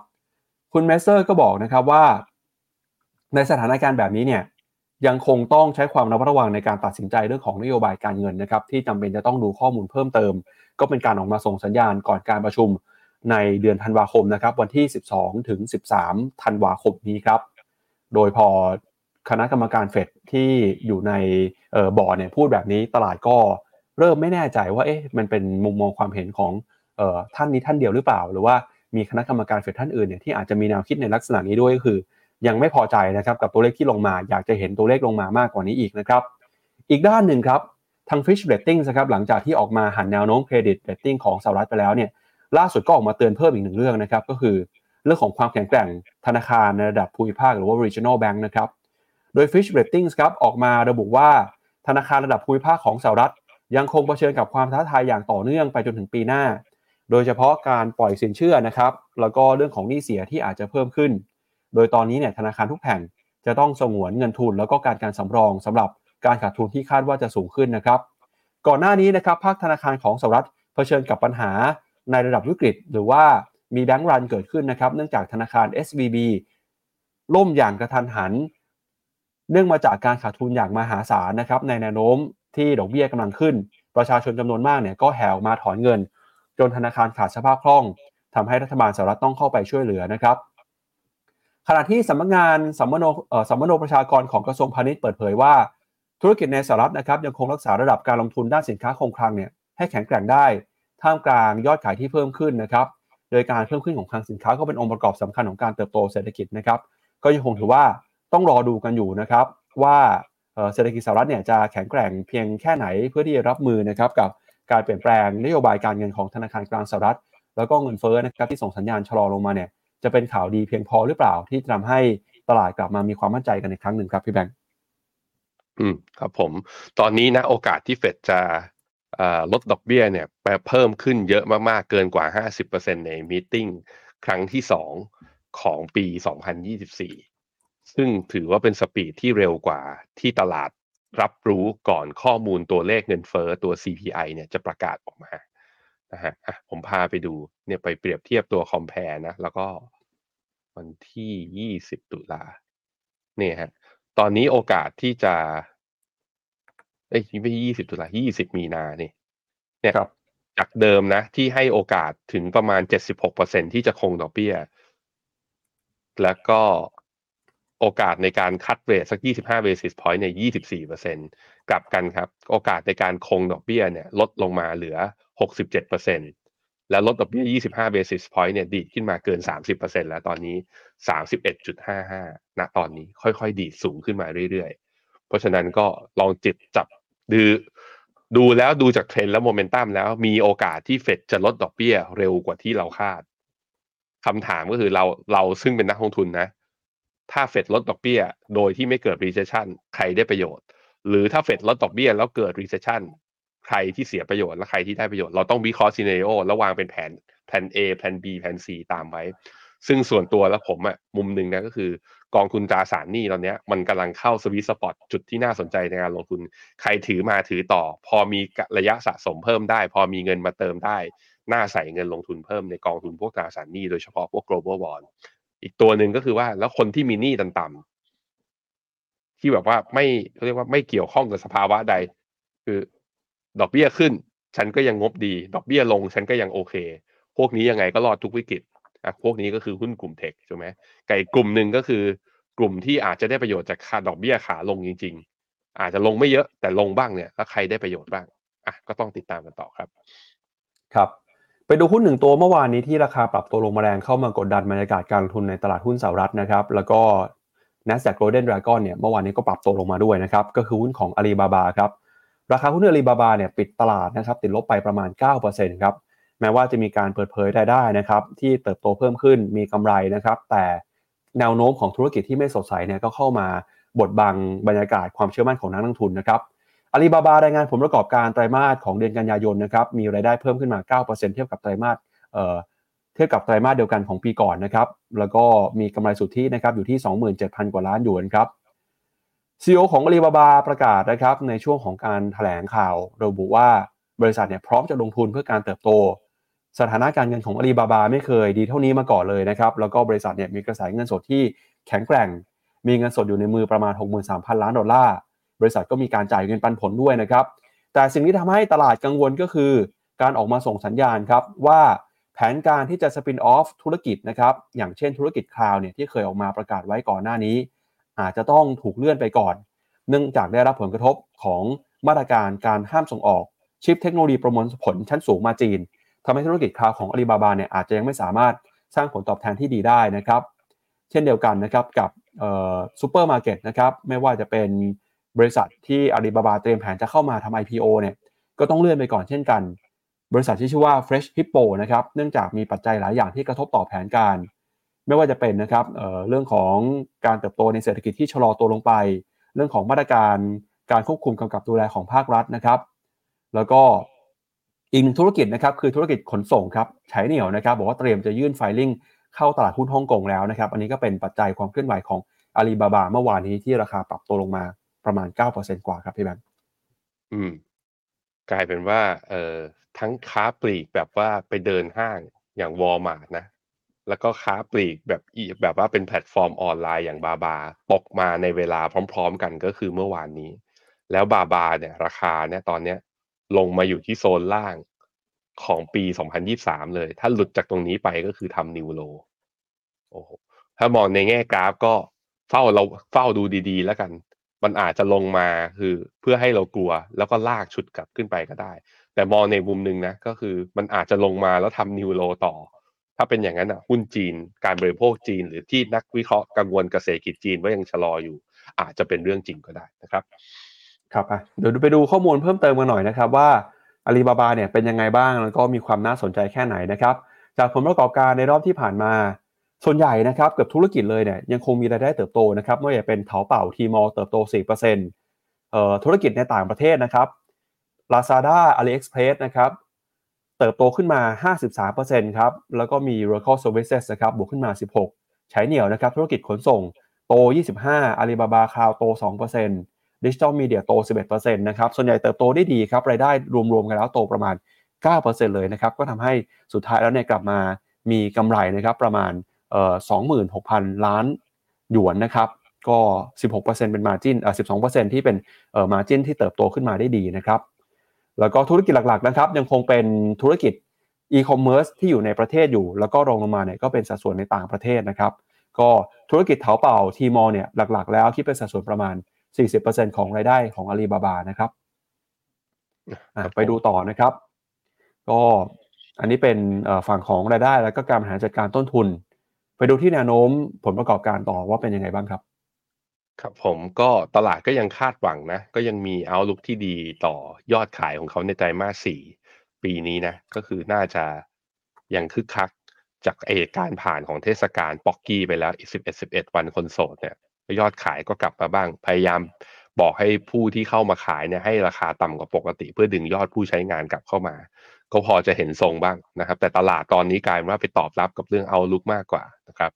คุณเมสเตอร์ก็บอกนะครับว่า ในสถานการณ์แบบนี้เนี่ยยังคงต้องใช้ความระมัดระวังในการตัดสินใจเรื่องของนโยบายการเงินนะครับที่จำเป็นจะต้องดูข้อมูลเพิ่มเติม ก็เป็นการออกมาส่งสัญญาณก่อนการประชุมในเดือนธันวาคมนะครับวันที่ 12 ถึง 13 ธันวาคมนี้ครับ โดยพอคณะกรรมการเฟดที่อยู่ในออบอร์ดเนี่ยพูดแบบนี้ตลาดก็เริ่มไม่แน่ใจว่าเอ๊ะมันเป็นมุมมองความเห็นของ ท่านนี้ท่านเดียวหรือเปล่า หรือว่ามีคณะกรรมการเฟดท่านอื่นเนี่ยที่อาจจะมีแนวคิดในลักษณะนี้ด้วยก็คือ ยังไม่พอใจนะครับกับตัวเลขที่ลงมา อยากจะเห็นตัวเลขลงมามากกว่านี้อีกนะครับ อีกด้านหนึ่งครับทาง Fitch Rating นะครับหลังจากที่ออกมาหันแนวโน้มเครดิตเรตติ้งของสหรัฐไปแล้วเนี่ยล่าสุดก็ออกมาเตือนเพิ่มอีกหนึ่งเรื่องนะครับก็คือเรื่องของความแข็งแกร่งธนาคารในระดับภูมิภาคหรือว่า regional bank นะครับโดย Fitch Ratings ครับออกมาระบุว่า ธนาคารระดับภูมิภาคของสหรัฐ ยังคงเผชิญกับความท้าทายอย่างต่อเนื่องไปจนถึงปีหน้า โดยเฉพาะการปล่อยสินเชื่อนะครับ แล้วก็เรื่องของหนี้เสียที่อาจจะเพิ่มขึ้น โดยตอนนี้เนี่ยธนาคารทุกแห่งจะต้องสงวนเงินทุน แล้วก็การการสำรองสำหรับการขาดทุนที่คาดว่าจะสูงขึ้นนะครับ ก่อนหน้านี้นะครับภาคธนาคารของสหรัฐเผชิญกับปัญหาในระดับวิกฤต หรือว่ามีแบงก์รันเกิดขึ้นนะครับ เนื่องจากธนาคาร SVB ล่มอย่างกระทันหัน เนื่องมาจากการขาดทุนอย่างมหาศาลนะครับในแนวโน้มที่ดอกเบี้ยกำลังขึ้น ประชาชนจำนวนมากเนี่ยก็แห่มาถอนเงิน จนธนาคารขาดสภาพคล่องทำให้รัฐบาลสหรัฐต้องเข้าไปช่วยเหลือนะครับขณะที่สำนักงานสัมมโนสัมมโนประชากรของกระทรวงพาณิชย์เปิดเผยว่า ธุรกิจในสหรัฐนะครับยังคงรักษาระดับการลงทุนด้านสินค้าคงคลังเนี่ยให้แข็งแกร่งได้ ท่ามกลางยอดขายที่เพิ่มขึ้นนะครับโดยการเพิ่มขึ้นของคลังสินค้าก็เป็นองค์ประกอบสำคัญของการเติบโตเศรษฐกิจนะครับก็ยังคงถือว่าต้องรอดูกันอยู่นะครับว่าเศรษฐกิจสหรัฐเนี่ยจะแข็งแกร่งเพียงแค่ไหนเพื่อที่จะรับมือนะครับกับ การเปลี่ยนแปลงนโยบายการเงินของธนาคารกลางสหรัฐ แล้วก็เงินเฟ้อนะครับที่ส่งสัญญาณชะลอลงมาเนี่ยจะเป็นข่าวดีเพียงพอหรือเปล่าที่จะทำให้ตลาดกลับมามีความมั่นใจกันในครั้งหนึ่งครับพี่แบงค์อืมครับผม ตอนนี้นะโอกาสที่เฟดจะลดดอกเบี้ยเนี่ยเพิ่มขึ้นเยอะมากๆ เกินกว่า 50%ในมีติ้งครั้งที่ 2 ของปี 2024 ซึ่งถือว่าเป็นสปีดที่เร็วกว่าที่ตลาด รับรู้ก่อนข้อมูลตัวเลขเงินเฟอ้อตัว CPI เนี่ยจะประกาศออกมานะฮะะผมพาไปดูเนี่ยไปเปรียบเทียบตัว compare นะ แล้วก็วันที่ 20 ตุลาเนี่ยฮะตอนนี้โอกาสที่จะเอ้ยไม่ใช่ยี่สิบตุลายี่สิบมีนาเนี่ยเนี่ยจากเดิมนะ ที่ให้โอกาสถึงประมาณเจ็ดสิบหกเปอร์เซ็นต์ที่จะคงดอกเบี้ย แล้วก็ โอกาสในการ cut rate สักยี่สิบห้า basis point เนี่ยยี่สิบสี่เปอร์เซ็นต์กลับกันครับ โอกาสในการคงดอกเบี้ยเนี่ยลดลงมาเหลือหกสิบเจ็ดเปอร์เซ็นต์แล้วลดดอกเบี้ย 25 basis point เนี่ยดีดขึ้นมาเกิน 30%แล้วตอนนี้ 31.55 ณ ตอนนี้ค่อยๆ ดีดสูงขึ้นมาเรื่อยๆ เพราะฉะนั้นก็ลองจิตจับดูดูแล้วดูจากเทรนแล้วโมเมนตัมแล้วมีโอกาสที่เฟดจะลดดอกเบี้ยเร็วกว่าที่เราคาดคำถามก็คือเราเราซึ่งเป็นนักลงทุนนะ ถ้าเฟดลดดอกเบี้ย โดยที่ไม่เกิด recession ใครได้ประโยชน์ หรือถ้าเฟดลดดอกเบี้ยแล้วเกิด recession ใครที่เสียประโยชน์และใครที่ได้ประโยชน์ เราต้องวิเคราะห์ scenario แล้ววางเป็นแผนแผน A แผน B แผน C ตามไว้ ซึ่งส่วนตัวแล้วผมอะมุมหนึ่งนะก็คือกองทุนตราสารหนี้ตอนนี้มันกำลังเข้าสวิตสปอตจุดที่น่าสนใจในการลงทุน ใครถือมาถือต่อ พอมีระยะสะสมเพิ่มได้ พอมีเงินมาเติมได้ น่าใส่เงินลงทุนเพิ่มในกองทุนพวกตราสารหนี้โดยเฉพาะพวก global bond อีกตัวหนึ่งก็คือว่าแล้วคนที่มีหนี้ต่ำๆที่แบบว่าไม่เขาเรียกว่าไม่เกี่ยวข้องกับสภาวะใด คือ ดอกเบี้ยขึ้น ฉันก็ยังงบดี ดอกเบี้ยลง ฉันก็ยังโอเค พวกนี้ยังไงก็รอดทุกวิกฤตอะพวกนี้ก็คือหุ้นกลุ่มเทคใช่ไหมไก่กลุ่มหนึ่งก็คือกลุ่มที่อาจจะได้ประโยชน์จากค่าดอกเบี้ยขาลงจริง ๆ อาจจะลงไม่เยอะแต่ลงบ้างเนี่ย แล้วใครได้ประโยชน์บ้างอะก็ต้องติดตามกันต่อครับ ครับ ไปดูหุ้นหนึ่งตัวเมื่อวานนี้ที่ราคาปรับตัวลงมาแรงเข้ามากดดันบรรยากาศการลงทุนในตลาดหุ้นสหรัฐนะครับ แล้วก็ NASDAQ Golden Dragon เนี่ยเมื่อวานนี้ก็ปรับตัวลงมาด้วยนะครับ ก็คือหุ้นของ Alibaba ครับ ราคาหุ้นอาลีบาบาเนี่ยปิดตลาดนะครับติดลบไปประมาณ 9%ครับ แม้ว่าจะมีการเปิดเผยรายได้นะครับที่เติบโตเพิ่มขึ้นมีกำไรนะครับ แต่แนวโน้มของธุรกิจที่ไม่สดใสเนี่ยก็เข้ามาบดบังบรรยากาศความเชื่อมั่นของนักลงทุนนะครับ อาลีบาบารายงานผลประกอบการไตรมาสของเดือนกันยายนนะครับมีรายได้เพิ่มขึ้นมา 9%เทียบกับไตรมาสเอ่อเทียบกับไตรมาสเดียวกันของปีก่อนนะครับแล้วก็มีกำไรสุทธินะครับอยู่ที่ 27,000 กว่าล้านหยวนครับซีอของอาลีบาบาประกาศนะครับในช่วงของการถแถลงข่าวระบุว่าบริษัทเนี่ยพร้อมจะลงทุนเพื่อการเติบโต สถานะการเงินของอาลีบาบาไม่เคยดีเท่านี้มาก่อนเลยนะครับแล้วก็บริษัทเนี่ยมีกระแสเงินสดที่แข็งแกร่ง มีเงินสดอยู่ในมือประมาณ 63,000 ล้านดอลลาร์ บริษัทก็มีการจ่ายเงินปันผลด้วยนะครับ แต่สิ่งที่ทำให้ตลาดกังวลก็คือ การออกมาส่งสัญญาณครับว่าแผนการที่จะสปินออฟธุรกิจนะครับอย่างเช่นธุรกิจคลาวเนี่ยที่เคยออกมาประกาศไว้ก่อนหน้านี้ อาจจะต้องถูกเลื่อนไปก่อน เนื่องจากได้รับผลกระทบของมาตรการการห้ามส่งออกชิปเทคโนโลยีประมวลผลชั้นสูงมาจีนทำให้ธุรกิจ cloud ของอาลีบาบาเนี่ยอาจจะยังไม่สามารถสร้างผลตอบแทนที่ดีได้นะครับ เช่นเดียวกันนะครับกับซูเปอร์มาร์เก็ตนะครับไม่ว่าจะเป็น บริษัทที่อาลีบาบาเตรียมแผนจะเข้ามาทำ IPO เนี่ยก็ต้องเลื่อนไปก่อนเช่นกัน บริษัทที่ชื่อว่า Fresh Hippo นะครับเนื่องจากมีปัจจัยหลายอย่างที่กระทบต่อแผนการ ไม่ว่าจะเป็นนะครับเเรื่องของการเติบโตในเศรษฐกิจที่ชะลอตัวลงไป เรื่องของมาตรการการควบคุมกำกับดูแลของภาครัฐนะครับ แล้วก็อีกหนึ่งธุรกิจนะครับคือธุรกิจขนส่งครับใช้เหนียวนะครับบอกว่าเตรียมจะยื่นไฟลิ่งเข้าตลาดหุ้นฮ่องกงแล้วนะครับ อันนี้ก็เป็นปัจจัยความเคลื่อนไหวของอาลีบาบาเมื่อวานนี้ที่ราคาปรับตัวลงมา ประมาณ 9%กว่าครับพี่แบงค์อืม กลายเป็นว่า เอ่อทั้งค้าปลีกแบบว่าไปเดินห้างอย่างวอลมาร์ทนะ แล้วก็ค้าปลีกแบบอีแบบว่าเป็นแพลตฟอร์มออนไลน์อย่างบาบาตกมาในเวลาพร้อม ๆ กันก็คือเมื่อวานนี้ แล้วบาบาเนี่ย ราคาเนี่ยตอนเนี้ย ลงมาอยู่ที่โซนล่างของปี 2023 เลย ถ้าหลุดจากตรงนี้ไปก็คือทำ new low โอ้โห ถ้ามองในแง่กราฟก็เฝ้าเราเฝ้าดูดีๆ แล้วกัน มันอาจจะลงมาคือเพื่อให้เรากลัว แล้วก็ลากชุดกลับขึ้นไปก็ได้ แต่มองในมุมหนึ่งนะก็คือมันอาจจะลงมาแล้วทำนิวโลต่อ ถ้าเป็นอย่างนั้นอะหุ้นจีน การบริโภคจีน หรือที่นักวิเคราะห์กังวลเกษตรกิจจีนว่ายังชะลออยู่ อาจจะเป็นเรื่องจริงก็ได้นะครับครับเดี๋ยวไปดูข้อมูลเพิ่มเติมกันหน่อยนะครับว่าอาลีบาบาเนี่ยเป็นยังไงบ้างแล้วก็มีความน่าสนใจแค่ไหนนะครับ จากผลประกอบการในรอบที่ผ่านมา ส่วนใหญ่นะครับเกือบธุรกิจเลยเนี่ยยังคงมีรายได้เติบโตนะครับไม่ว่าจะเป็นเถาเป่าทีมอลเติบโต 4%เอ่อธุรกิจในต่างประเทศนะครับ Lazada AliExpress นะครับเติบโตขึ้นมา 53%ครับแล้วก็มี Local Services นะครับบวกขึ้นมา 16 ใช้เหนียวนะครับธุรกิจขนส่งโต 25 Alibaba Cloud โต 2%ดิจิทัลมีเดียโต 11%นะครับส่วนใหญ่เติบโตได้ดีครับรายได้รวมๆกันแล้วโตประมาณ 9%เลยนะครับก็ทำให้สุดท้ายแล้วเนี่ยกลับมามีกำไรนะครับประมาณ 26,000 ล้านหยวนนะครับก็ 16%เป็น margin เอ่อ12%ที่เป็นเอ่อ margin ที่เติบโตขึ้นมาได้ดีนะครับ แล้วก็ธุรกิจหลักๆนะครับ ยังคงเป็นธุรกิจอีคอมเมิร์ซที่อยู่ในประเทศอยู่ แล้วก็รองลงมาเนี่ยก็เป็นสัดส่วนในต่างประเทศนะครับ ก็ธุรกิจ Taobao Tmall เนี่ยหลักๆ แล้วคิดเป็นสัดส่วนประมาณ 40%ของรายได้ของอาลีบาบานะครับไปดูต่อนะครับ ก็อันนี้เป็นฝั่งของรายได้แล้วก็การบริหารจัดการต้นทุน ไปดูที่แนวโน้มผลประกอบการต่อว่าเป็นยังไงบ้างครับ ครับผมก็ตลาดก็ยังคาดหวังนะ ก็ยังมีเอาลุกที่ดีต่อยอดขายของเขาในไตรมาสสี่ปีนี้นะ ก็คือน่าจะยังคึกคักจากเอการผ่านของเทศกาลปอกกี้ไปแล้วอีกสิบเอ็ดสิบเอ็ดวันคนโสดเนี่ยยอดขายก็กลับมาบ้าง พยายามบอกให้ผู้ที่เข้ามาขายเนี่ยให้ราคาต่ำกว่าปกติ เพื่อดึงยอดผู้ใช้งานกลับเข้ามา ก็พอจะเห็นทรงบ้างนะครับ แต่ตลาดตอนนี้กลายว่าไปตอบรับกับเรื่องเอาลุกมากกว่านะครับ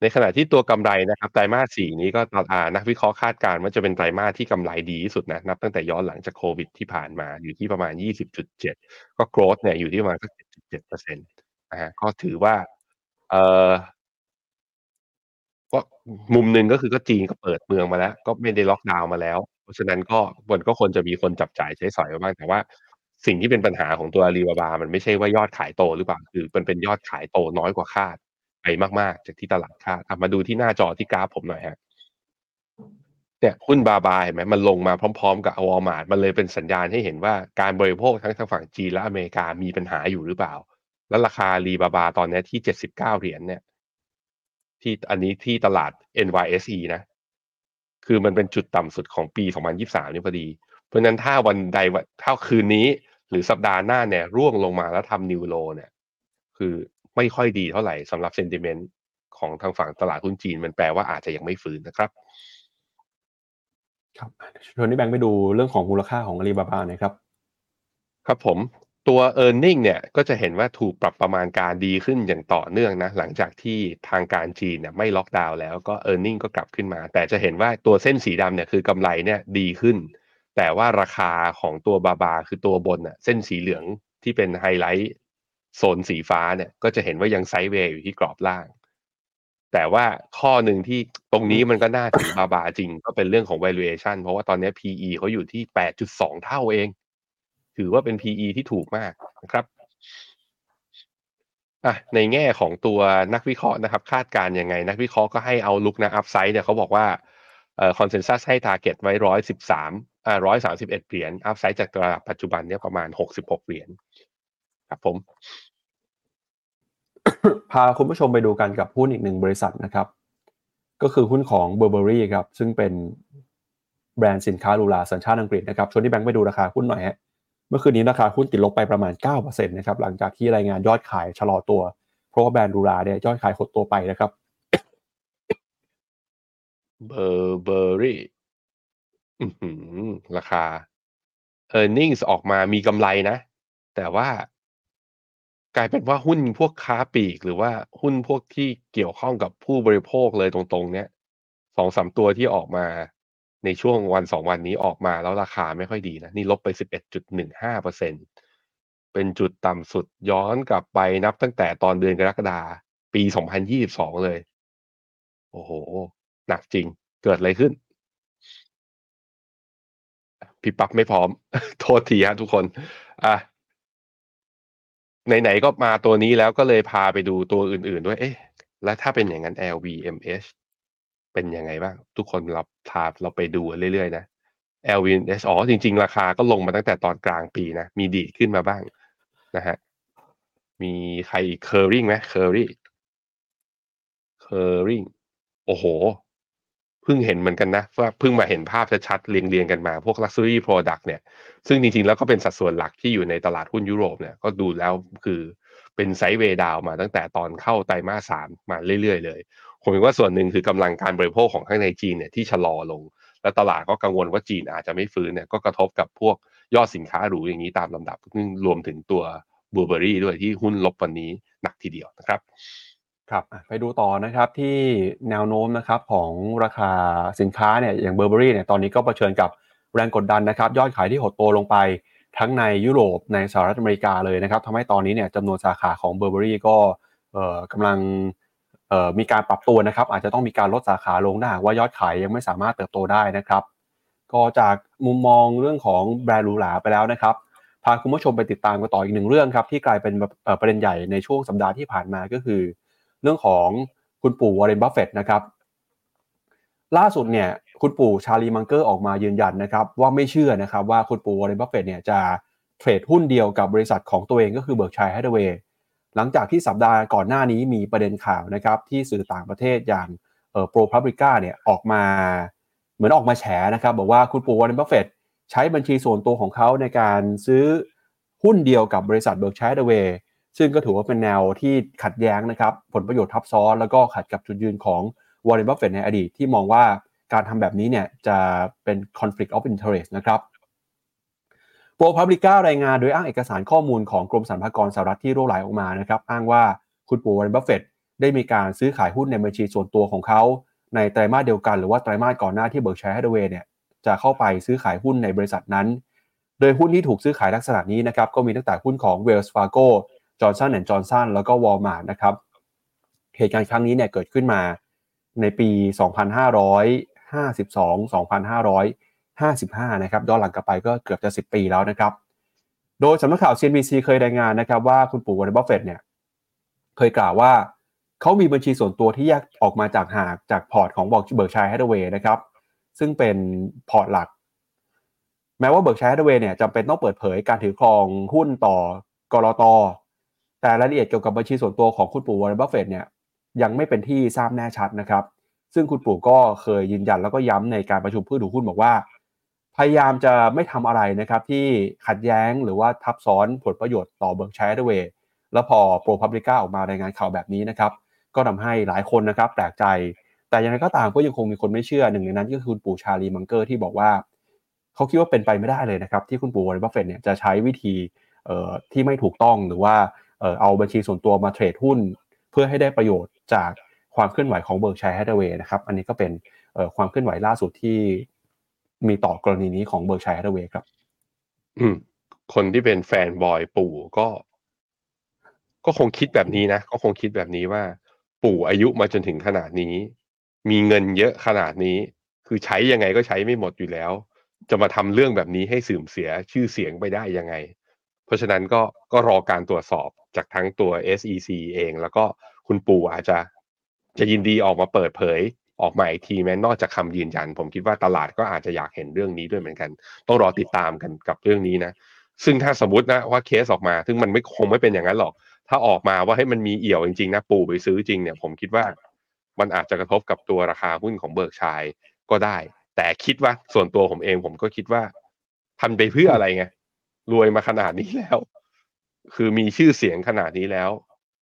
ในขณะที่ตัวกำไรนะครับไตรมาสสี่นี้ก็ตอานักวิเคราะห์คาดการณ์ว่าจะเป็นไตรมาสที่กำไรดีที่สุดนะนับตั้งแต่ย้อนหลังจากโควิดที่ผ่านมาอยู่ที่ประมาณ 20.7 ก็โกรธเนี่ยอยู่ที่ประมาณสัก7.7เปอร์เซ็นต์นะฮะก็ถือว่าเอ่อก็มุมหนึ่งก็คือก็จีนก็เปิดเมืองมาแล้ว ก็ไม่ได้ล็อกดาวน์มาแล้ว เพราะฉะนั้นก็มันก็ควรจะมีคนจับจ่ายใช้สอยบ้างแต่ว่า สิ่งที่เป็นปัญหาของตัวอาลีบาบา มันไม่ใช่ว่ายอดขายโตหรือเปล่า คือมันเป็นยอดขายโตน้อยกว่าคาดไปมาก ๆ จากที่ตลาดคาดมาดูที่หน้าจอที่กราฟผมหน่อยฮะเนี่ยหุ้นบาบาเห็นไหมมันลงมาพร้อม ๆ กับวอลมาร์ทมันเลยเป็นสัญญาณให้เห็นว่าการบริโภคทั้งทางฝั่งจีนและอเมริกามีปัญหาอยู่หรือเปล่า แล้วราคารีบาบาตอนนี้ที่เจ็ดสิบเก้าเหรียญเนี่ย ที่อันนี้ที่ตลาด NYSE นะ คือมันเป็นจุดต่ำสุดของปี2023นี่พอดี เพราะนั้นถ้าวันใดถ้าคืนนี้ หรือสัปดาห์หน้าเนี่ยร่วงลงมาแล้วทำนิวโลเนี่ยคือไม่ค่อยดีเท่าไหร่สำหรับเซนติเมนต์ของทางฝั่งตลาดหุ้นจีน มันแปลว่าอาจจะยังไม่ฟื้นนะครับ ครับชวนนี่แบงค์ไปดูเรื่องของมูลค่าของอาลีบาบาหน่อยครับ ครับผมตัว e a r n i n g เนี่ยก็จะเห็นว่าถูกปรับประมาณการดีขึ้นอย่างต่อเนื่องนะ หลังจากที่ทางการจีนเนี่ยไม่ล็อกดาวน์แล้วก็ e a r n i n g ก็กลับขึ้นมา แต่จะเห็นว่าตัวเส้นสีดำเนี่ยคือกำไรเนี่ยดีขึ้น แต่ว่าราคาของตัวบาบาคือตัวบนอะเส้นสีเหลืองที่เป็นไฮไลท์โซนสีฟ้าเนี่ยก็จะเห็นว่ายัง sideway อยู่ที่กรอบล่าง แต่ว่าข้อหนึ่งที่ตรงนี้มันก็น่าถือบาบาจริง ก็เป็นเรื่องของ valuation เพราะว่าตอนนี้ PE เขาอยู่ที่ 8.2 เท่าเอง ถือว่าเป็น PE ที่ถูกมากนะครับอะในแง่ของตัวนักวิเคราะห์นะครับ คาดการยังไง นักวิเคราะห์ก็ให้ outlook นะ upside เนี่ยเขาบอกว่าเอ่อ consensus ให้ target ไว้ร้อยสิบสามอ่า ร้อยสามสิบเอ็ดเหรียญ upside จากระดับปัจจุบันเนี่ยประมาณหกสิบหกเหรียญครับผม พาคุณผู้ชมไปดูกันกับหุ้นอีกหนึ่งบริษัทนะครับ ก็คือหุ้นของ Burberry ครับ ซึ่งเป็นแบรนด์สินค้าหรูหราสัญชาติอังกฤษนะครับชวนพี่แบงค์ไปดูราคาหุ้นหน่อยฮะเมื่อคืนนี้ราคาหุ้นติดลบไปประมาณ9%นะครับหลังจากที่รายงานยอดขายชะลอตัว เพราะว่าแบรนด์ลูลาเนี่ยยอดขายหดตัวไปนะครับเบอร์เบอรี่ ราคา e a r n i n g ออกมามีกำไรนะ แต่ว่า กลายเป็นว่าหุ้นพวกค้าปลีก หรือว่าหุ้นพวกที่เกี่ยวข้องกับผู้บริโภคเลยตรง ๆ เนี้ยสองสามตัวที่ออกมาในช่วงวันสองวันนี้ออกมาแล้วราคาไม่ค่อยดีนะ นี่ลบไปสิบเอ็ดจุดหนึ่งห้าเปอร์เซ็นเป็นจุดต่ำสุดย้อนกลับไปนับตั้งแต่ตอนเดือนกรกฎาปีสองพันยี่บสองเลย โอ้โหหนักจริง เกิดอะไรขึ้น พี่ปั๊บไม่พร้อม โทษทีฮะทุกคน อะไหนๆก็มาตัวนี้แล้วก็เลยพาไปดูตัวอื่น ๆ ด้วย เอ๊ะ แล้วถ้าเป็นอย่างนั้น LVMH เป็นยังไงบ้าง ทุกคนเราพาเราไปดูเรื่อย ๆ นะ LVMH อ๋อจริง ๆ ราคาก็ลงมาตั้งแต่ตอนกลางปีนะ มีดีขึ้นมาบ้างนะฮะ มีใครเคอริงไหมเคอรี่เคอริงโอ้โห พิ่งเห็นเหมือนกันนะว่าเพิ่งมาเห็นภาพชัดๆเรียงๆกันมา พวก Luxury Product เนี่ย ซึ่งจริงๆ แล้วก็เป็นสัดส่วนหลักที่อยู่ในตลาดหุ้นยุโรปเนี่ยก็ดูแล้วคือเป็นไซด์เวย์ดาวมาตั้งแต่ตอนเข้าไตรมาสสามมาเรื่อยๆ เลย ผมเห็นว่าส่วนหนึ่งคือกำลังการบริโภคของข้างในจีนเนี่ยที่ชะลอลง และตลาดก็กังวลว่าจีนอาจจะไม่ฟื้นเนี่ยก็กระทบกับพวกยอดสินค้าหรูอย่างนี้ตามลำดับซึ่งรวมถึงตัวบูเบอรี่ด้วยที่หุ้นลบวันนี้หนักทีเดียวนะครับ ครับไปดูต่อนะครับที่แนวโน้มนะครับของราคาสินค้าเนี่ยอย่างเบอร์เบอรี่เนี่ยตอนนี้ก็เผชิญกับแรงกดดันนะครับยอดขายที่หดตัวลงไปทั้งในยุโรปในสหรัฐอเมริกาเลยนะครับทำให้ตอนนี้เนี่ยจำนวนสาขาของ Burberry ก็กำลังมีการปรับตัวนะครับอาจจะต้องมีการลดสาขาลงถ้าว่ายอดขายยังไม่สามารถเติบโตได้นะครับ ก็จากมุมมองเรื่องของแบรนด์หรูหราไปแล้วนะครับพาคุณผู้ชมไปติดตามกันต่ออีกหนึ่งเรื่องครับที่กลายเป็นประเด็นใหญ่ในช่วงสัปดาห์ที่ผ่านมาก็คือ เรื่องของคุณปู่วอร์เรนบัฟเฟตนะครับล่าสุดเนี่ยคุณปู่ชาร์ลีมังเกอร์ออกมายืนยันนะครับว่าไม่เชื่อนะครับว่าคุณปู่วอร์เรนบัฟเฟตเนี่ยจะเทรดหุ้นเดียวกับบริษัทของตัวเองก็คือ Berkshire Hathaway หลังจากที่สัปดาห์ก่อนหน้านี้มีประเด็นข่าวนะครับที่สื่อต่างประเทศอย่าง ProPublica เนี่ยออกมาเหมือนออกมาแฉนะครับบอกว่าคุณปู่วอร์เรนบัฟเฟตใช้บัญชีส่วนตัวของเขาในการซื้อหุ้นเดียวกับบริษัท Berkshire Hathaway ซึ่งก็ถือว่าเป็นแนวที่ขัดแย้งนะครับผลประโยชน์ทับซ้อน แล้วก็ขัดกับจุดยืนของวอร์เรนบัฟเฟตในอดีตที่มองว่าการทำแบบนี้เนี่ยจะเป็น conflict of interest นะครับ ProPublica รายงานโดยอ้างเอกสารข้อมูลของกรมสรรพากรสหรัฐที่รั่วไหลออกมานะครับ อ้างว่าคุณปู่วอร์เรนบัฟเฟตได้มีการซื้อขายหุ้นในบัญชีส่วนตัวของเขาในไตรมาสเดียวกันหรือว่าไตรมาสก่อนหน้าที่ Berkshire Hathaway เนี่ยจะเข้าไปซื้อขายหุ้นในบริษัทนั้น โดยหุ้นที่ถูกซื้อขายลักษณะนี้นะครับก็มีตั้งแต่หุ้นของ Wells Fargo Johnson & Johnson แล้วก็วอลมาร์ทนะครับเหตุการณ์ครั้งนี้เนี่ยเกิดขึ้นมาในปี 2552 2555 นะครับย้อนหลังกลับไปก็เกือบจะ 10 ปีแล้วนะครับ โดยสำนักข่าว CNBC เคยรายงานนะครับว่าคุณปู่วอร์เรนบัฟเฟตเนี่ยเคยกล่าวว่าเขามีบัญชีส่วนตัวที่แยกออกมาจากหากจากพอร์ตของบอก Berkshire Hathaway นะครับ ซึ่งเป็นพอร์ตหลัก แม้ว่า Berkshire Hathaway เนี่ยจำเป็นต้องเปิดเผยการถือครองหุ้นต่อก.ล.ต. แต่รายละเอียดเกี่ยวกับบัญชีส่วนตัวของคุณปู่วอร์เรนบัฟเฟตเนี่ยยังไม่เป็นที่ทราบแน่ชัดนะครับ ซึ่งคุณปู่ก็เคยยืนยันแล้วก็ย้ำในการประชุมผู้ถือหุ้นบอกว่า พยายามจะไม่ทำอะไรนะครับที่ขัดแย้งหรือว่าทับซ้อนผลประโยชน์ต่อ Berkshire Hathaway แล้วพอ ProPublica ออกมารายงานข่าวแบบนี้นะครับ ก็ทำให้หลายคนนะครับแปลกใจ แต่ยังไงก็ตามก็ยังคงมีคนไม่เชื่อหนึ่งในนั้นก็คือคุณปู่ชาร์ลีมังเกอร์ที่บอกว่าเขาคิดว่าเป็นไปไม่ได้เลยนะครับที่คุณปู่วอร์เรนบัฟเฟตเนี่ยจะใช้วิธีที่ไม่ถูกต้องหรือว่า เอาบัญชีส่วนตัวมาเทรดหุ้น เพื่อให้ได้ประโยชน์จากความเคลื่อนไหวของ Berkshire Hathaway นะครับอันนี้ก็เป็นความเคลื่อนไหวล่าสุดที่มีต่อกรณีนี้ของ Berkshire Hathaway ครับ อืมคนที่เป็น fanboy ปู่ก็ ก็คงคิดแบบนี้นะก็คงคิดแบบนี้ว่า ปู่อายุมาจนถึงขนาดนี้ มีเงินเยอะขนาดนี้ คือใช้ยังไงก็ใช้ไม่หมดอยู่แล้ว จะมาทำเรื่องแบบนี้ให้เสื่อมเสียชื่อเสียงไปได้ยังไง เพราะฉะนั้นก็ก็รอการตรวจสอบจากทั้งตัว SEC เอง แล้วก็คุณปู่อาจจะจะยินดีออกมาเปิดเผยออกมาอีกทีแม้นอกจากคำยืนยัน ผมคิดว่าตลาดก็อาจจะอยากเห็นเรื่องนี้ด้วยเหมือนกัน ต้องรอติดตามกันกับเรื่องนี้นะ ซึ่งถ้าสมมตินะว่าเคสออกมา ซึ่งมันไม่คงไม่เป็นอย่างนั้นหรอก ถ้าออกมาว่าให้มันมีเอี่ยวจริงๆนะปู่ไปซื้อจริงเนี่ยผมคิดว่ามันอาจจะกระทบกับตัวราคาหุ้นของเบิร์กชัยก็ได้ แต่คิดว่าส่วนตัวผมเองผมก็คิดว่าทำไปเพื่ออะไรไง รวยมาขนาดนี้แล้ว คือมีชื่อเสียงขนาดนี้แล้ว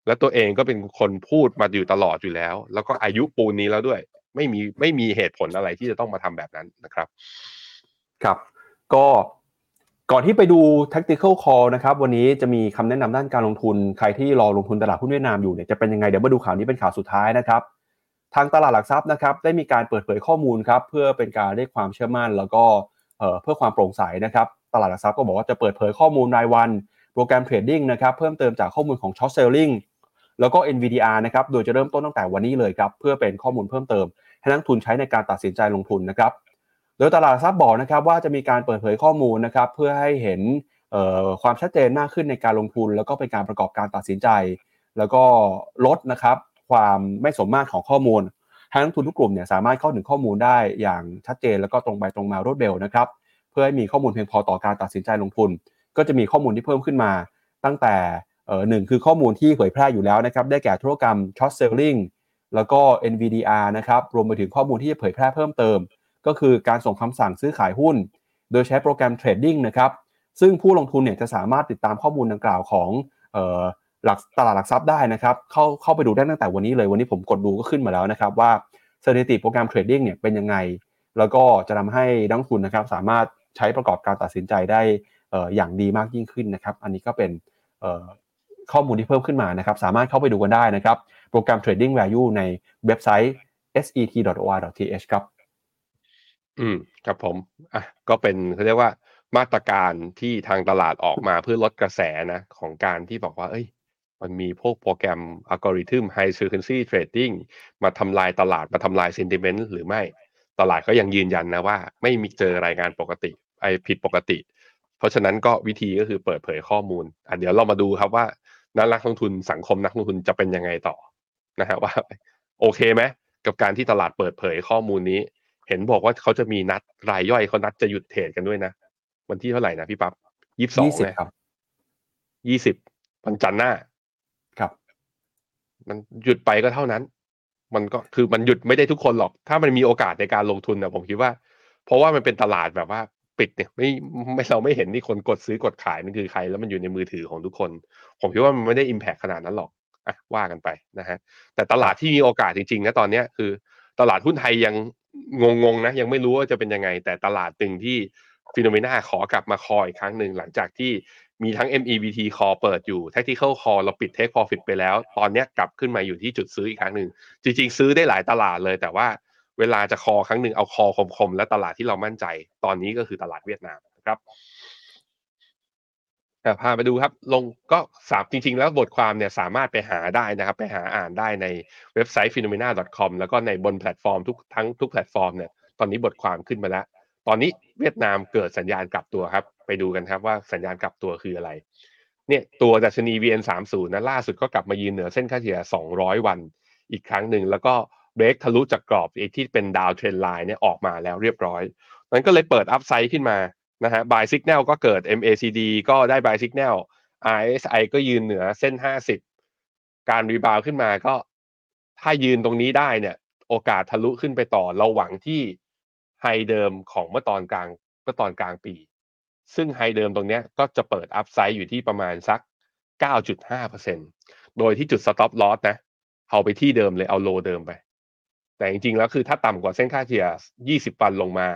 แล้วตัวเองก็เป็นคนพูดมาอยู่ตลอดอยู่แล้ว แล้วก็อายุปูนนี้แล้วด้วย ไม่มีไม่มีเหตุผลอะไรที่จะต้องมาทำแบบนั้นนะครับ ครับ ก็ก่อนที่ไปดู tactical call นะครับ วันนี้จะมีคำแนะนำด้านการลงทุน ใครที่รอลงทุนตลาดหุ้นเวียดนามอยู่เนี่ยจะเป็นยังไงเดี๋ยวมาดูข่าวนี้เป็นข่าวสุดท้ายนะครับ ทางตลาดหลักทรัพย์นะครับ ได้มีการเปิดเผยข้อมูลครับ เพื่อเป็นการเรียกความเชื่อมั่น แล้วก็เพื่อความโปร่งใสนะครับ ตลาดหลักทรัพย์ก็บอกว่าจะเปิดเผยข้อมูลรายวัน โปรแกรมเทรดดิ้งนะครับเพิ่มเติมจากข้อมูลของ short selling แล้วก็ NVDR นะครับโดยจะเริ่มต้นตั้งแต่วันนี้เลยครับเพื่อเป็นข้อมูลเพิ่มเติม ให้นักทุนใช้ในการตัดสินใจลงทุนนะครับโดยตลาดทรัพย์บอกนะครับว่าจะมีการเปิดเผยข้อมูลนะครับเพื่อให้เห็นความชัดเจนมากขึ้นในการลงทุน แล้วก็เป็นการประกอบการตัดสินใจ แล้วก็ลดนะครับความไม่สมมาตรของข้อมูลให้นักทุนทุกกลุ่มเนี่ยสามารถเข้าถึงข้อมูลได้อย่างชัดเจน แล้วก็ตรงไปตรงมารวดเร็วนะครับ เพื่อให้มีข้อมูลเพียงพอต่อการตัดสินใจลงทุน ก็จะมีข้อมูลที่เพิ่มขึ้นมา ตั้งแต่หนึ่งคือข้อมูลที่เผยแพร่อยู่แล้วนะครับได้แก่ธุรกรรม short selling แล้วก็ NVDR นะครับรวมไปถึงข้อมูลที่จะเผยแพร่เพิ่มเติม ก็คือการส่งคำสั่งซื้อขายหุ้น โดยใช้โปรแกรมเทรดดิ้งนะครับซึ่งผู้ลงทุนเนี่ยจะสามารถติดตามข้อมูลดังกล่าวของหลักตลาดหลักทรัพย์ได้นะครับเข้าเข้าไปดูได้ตั้งแต่วันนี้เลยวันนี้ผมกดดูก็ขึ้นมาแล้วนะครับว่าสถิติโปรแกรมเทรดดิ้งเนี่ยเป็นยังไง แล้วก็จะทำให้นักทุนนะครับสามารถ ใช้ประกอบการตัดสินใจได้อย่างดีมากยิ่งขึ้นนะครับ อันนี้ก็เป็นข้อมูลที่เพิ่มขึ้นมานะครับ สามารถเข้าไปดูกันได้นะครับ โปรแกรม Trading Value ในเว็บไซต์ set.or.th ครับ อืม ครับผม อะ ก็เป็นเขาเรียกว่ามาตรการที่ทางตลาดออกมาเพื่อลดกระแสนะ ของการที่บอกว่า เอ้ย มันมีพวกโปรแกรมอัลกอริทึม High Frequency Trading มาทำลายตลาดมาทำลาย Sentiment หรือไม่ ตลาดก็ยังยืนยันนะว่า ไม่มีเจอรายงานปกติไอผิดปกติ เพราะฉะนั้นก็วิธีก็คือเปิดเผยข้อมูลอะเดี๋ยวเรามาดูครับว่านักลงทุนสังคมนักลงทุนจะเป็นยังไงต่อนะฮะว่าโอเคไหมกับการที่ตลาดเปิดเผยข้อมูลนี้ เห็นบอกว่าเขาจะมีนัดรายย่อยเขานัดจะหยุดเทรดกันด้วยนะ วันที่เท่าไหร่นะพี่ปั๊บยี่สิบสองครับยี่สิบวันจันทร์หน้าครับ มันหยุดไปก็เท่านั้น มันก็คือมันหยุดไม่ได้ทุกคนหรอก ถ้ามันมีโอกาสในการลงทุนนะผมคิดว่า เพราะว่ามันเป็นตลาดแบบว่าปิดเนี่ยไม่ไม่เราไม่เห็นนี่คนกดซื้อกดขายมันคือใคร แล้วมันอยู่ในมือถือของทุกคน ผมคิดว่ามันไม่ได้อิมแพคขนาดนั้นหรอกอะว่ากันไปนะฮะแต่ตลาดที่มีโอกาสจริงๆนะตอนเนี้ยคือ ตลาดหุ้นไทยยังงงๆนะยังไม่รู้ว่าจะเป็นยังไง แต่ตลาดหนึ่งที่ฟิโนเมนาขอกลับมาคอยอีกครั้งหนึ่งหลังจากที่ มีทั้ง MEVT call เปิดอยู่ Tactical call เราปิด Take Profit ไปแล้ว ตอนนี้กลับขึ้นมาอยู่ที่จุดซื้ออีกครั้งหนึ่ง จริงๆ ซื้อได้หลายตลาดเลย แต่ว่าเวลาจะคอครั้งหนึ่งเอาคอคมๆ และตลาดที่เรามั่นใจ ตอนนี้ก็คือตลาดเวียดนามนะครับพาไปดูครับลงก็สามจริง ๆ แล้วบทความเนี่ยสามารถไปหาได้นะครับ ไปหาอ่านได้ในเว็บไซต์ finnomena.com แล้วก็ในบนแพลตฟอร์มทุกทั้งทุกแพลตฟอร์มเนี่ยตอนนี้บทความขึ้นมาแล้ว ตอนนี้เวียดนามเกิดสัญญาณกลับตัวครับ ไปดูกันครับว่าสัญญาณกลับตัวคืออะไร เนี่ยตัวดัชนี VN30 นะล่าสุดก็กลับมายืนเหนือเส้นค่าเฉลี่ย 200 วันอีกครั้งหนึ่งแล้วก็เบรกทะลุจากกรอบที่เป็น downtrend line เนี่ยออกมาแล้วเรียบร้อยนั้นก็เลยเปิด upside ขึ้นมานะฮะ buy signal ก็เกิด MACD ก็ได้ buy signal RSI ก็ยืนเหนือเส้น 50 การ rebound ขึ้นมาก็ถ้ายืนตรงนี้ได้เนี่ย โอกาสทะลุขึ้นไปต่อเราหวังที่ high เดิมของเมื่อตอนกลางเมื่อตอนกลางปี ซึ่ง high เดิมตรงนี้ก็จะเปิด upside อยู่ที่ประมาณสัก 9.5%โดยที่จุด stop loss นะเอาไปที่เดิมเลยเอา low เดิมไป แต่จริงๆแล้วคือถ้าต่ำกว่าเส้นค่าเฉลี่ย 20 วันลงมา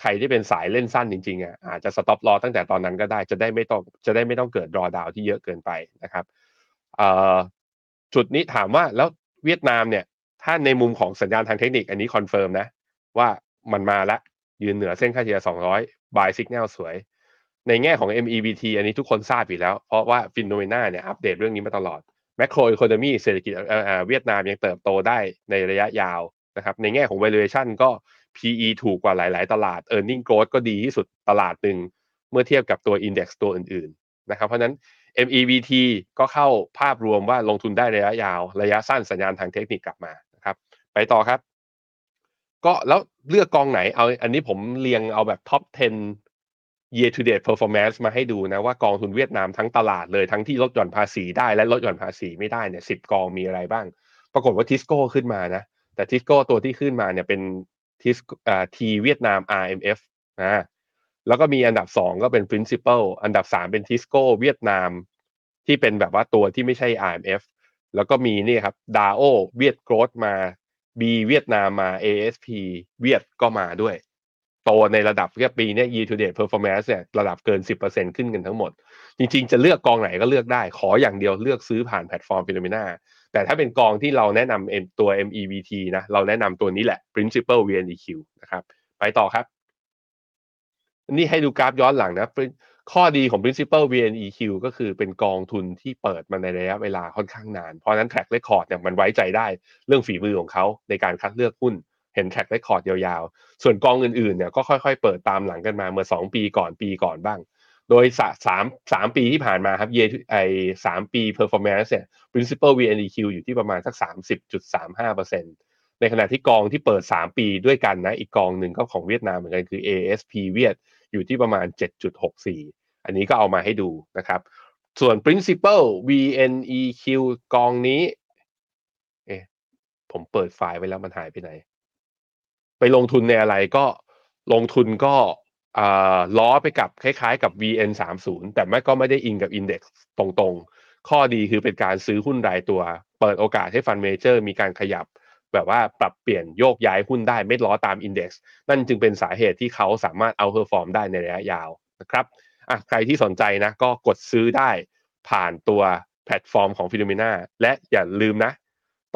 ใครที่เป็นสายเล่นสั้นจริงๆอะอาจจะ stop รอตั้งแต่ตอนนั้นก็ได้จะได้ไม่ต้องจะได้ไม่ต้องเกิด drawdown ที่เยอะเกินไปนะครับจุดนี้ถามว่าแล้วเวียดนามเนี่ยถ้าในมุมของสัญญาณทางเทคนิคอันนี้ confirm นะว่า มันมาแล้วยืนเหนือเส้นค่าเฉลี่ย200 buy signal สวย ในแง่ของ MEVT อันนี้ทุกคนทราบอยู่แล้ว เพราะว่าฟินโนเมนาเนี่ยอัปเดตเรื่องนี้มาตลอดแมคโครอีโคโนมีเศรษฐกิจเวียดนามยังเติบโตได้ในระยะยาวนะครับในแง่ของ valuation ก็ PE ถูกกว่าหลาย ๆ ตลาด e a r n i n g growth ก็ดีที่สุดตลาดหนึ่งเมื่อเทียบกับตัว index ตัวอื่น ๆ นะครับ เพราะนั้น MEVT ก็เข้าภาพรวมว่าลงทุนได้ระยะยาว ระยะสั้นสัญญาณทางเทคนิคกลับมานะครับ ไปต่อครับ ก็แล้วเลือกกองไหนเอาอันนี้ผมเรียงเอาแบบ top 10 year to date performance มาให้ดูนะว่ากองทุนเวียดนามทั้งตลาดเลยทั้งที่ลดหย่อนภาษีได้และลดหย่อนภาษีไม่ได้เนี่ยสิบกองมีอะไรบ้าง ปรากฏว่าทิสโก้ขึ้นมานะ แต่ทิสโก้ตัวที่ขึ้นมาเนี่ยเป็นทิสอ่าทีเวียดนาม RMF นะแล้วก็มีอันดับสองก็เป็น principal อันดับสามเป็นทิสโก้เวียดนาม ที่เป็นแบบว่าตัวที่ไม่ใช่ RMF แล้วก็มีนี่ครับดาโอเวียด growth มา B เวียดนามมา ASP เวียดก็มาด้วย โตในระดับแค่ปีนี้ year to date performance เนี่ยระดับเกิน 10%ขึ้นกันทั้งหมด จริงๆ จะเลือกกองไหนก็เลือกได้ ขออย่างเดียวเลือกซื้อผ่านแพลตฟอร์มฟิโนเมนาแต่ถ้าเป็นกองที่เราแนะนำตัว MEVT นะเราแนะนำตัวนี้แหละ principal VNEQ นะครับ ไปต่อครับ นี่ให้ดูกราฟย้อนหลังนะ ข้อดีของ principal VNEQ ก็คือเป็นกองทุนที่เปิดมาในระยะเวลาค่อนข้างนาน เพราะนั้น track record เนี่ยมันไว้ใจได้เรื่องฝีมือของเขาในการคัดเลือกหุ้นเห็น track record ยาวๆ ส่วนกองอื่นๆเนี่ยก็ค่อยๆ เปิดตามหลังกันมาเมื่อ 2 ปีก่อนปีก่อนบ้าง โดยสามสามปีที่ผ่านมาครับเยไอสามปี performance เนี่ย principal VNEQ อยู่ที่ประมาณสัก 30.35%ในขณะที่กองที่เปิด 3 ปีด้วยกันนะอีกกองหนึ่งก็ของเวียดนามเหมือนกันคือ ASP เวียด อยู่ที่ประมาณ 7.64 อันนี้ก็เอามาให้ดูนะครับ ส่วน principal VNEQ กองนี้ เอ๊ะผมเปิดไฟล์ไว้แล้วมันหายไปไหน ไปลงทุนในอะไรก็ลงทุนก็ล้อไปกับคล้ายๆ กับ VN 3 0แต่ไม่ก็ไม่ได้อิงกับ Index ตรงๆ ข้อดีคือเป็นการซื้อหุ้นรายตัว เปิดโอกาสให้ fund manager มีการขยับ แบบว่าปรับเปลี่ยนโยกย้ายหุ้นได้ไม่ล้อตาม Index นั่นจึงเป็นสาเหตุที่เขาสามารถ outperform ได้ในระยะยาวนะครับอะใครที่สนใจนะก็กดซื้อได้ผ่านตัวแพลตฟอร์มของฟิโนเมนาและอย่าลืมนะ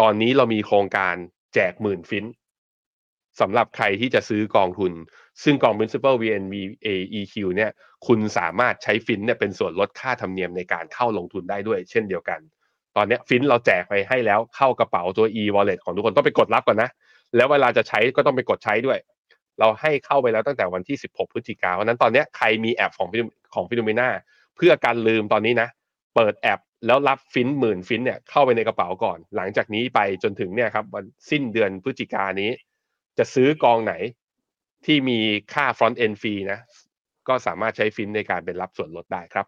ตอนนี้เรามีโครงการแจกหมื่นฟินสำหรับใครที่จะซื้อกองทุน ซึ่งกอง principal VNV AEQ เนี่ย คุณสามารถใช้ฟินเนี่ยเป็นส่วนลดค่าธรรมเนียมในการเข้าลงทุนได้ด้วย เช่นเดียวกัน ตอนนี้ฟินเราแจกไปให้แล้วเข้ากระเป๋าตัว e-wallet ของทุกคนต้องไปกดรับก่อนนะ แล้วเวลาจะใช้ก็ต้องไปกดใช้ด้วย เราให้เข้าไปแล้วตั้งแต่วันที่ 16 พฤศจิกาเพราะนั้นตอนนี้ใครมีแอปของของฟิโนเมนาเพื่อกันลืมตอนนี้นะ เปิดแอปแล้วรับฟินหมื่นฟินเนี่ยเข้าไปในกระเป๋าก่อน หลังจากนี้ไปจนถึงเนี่ยครับวันสิ้นเดือนพฤศจิกานี้ จะซื้อกองไหนที่มีค่า front end fee นะ ก็สามารถใช้ฟินในการเป็นรับส่วนลดได้ครับ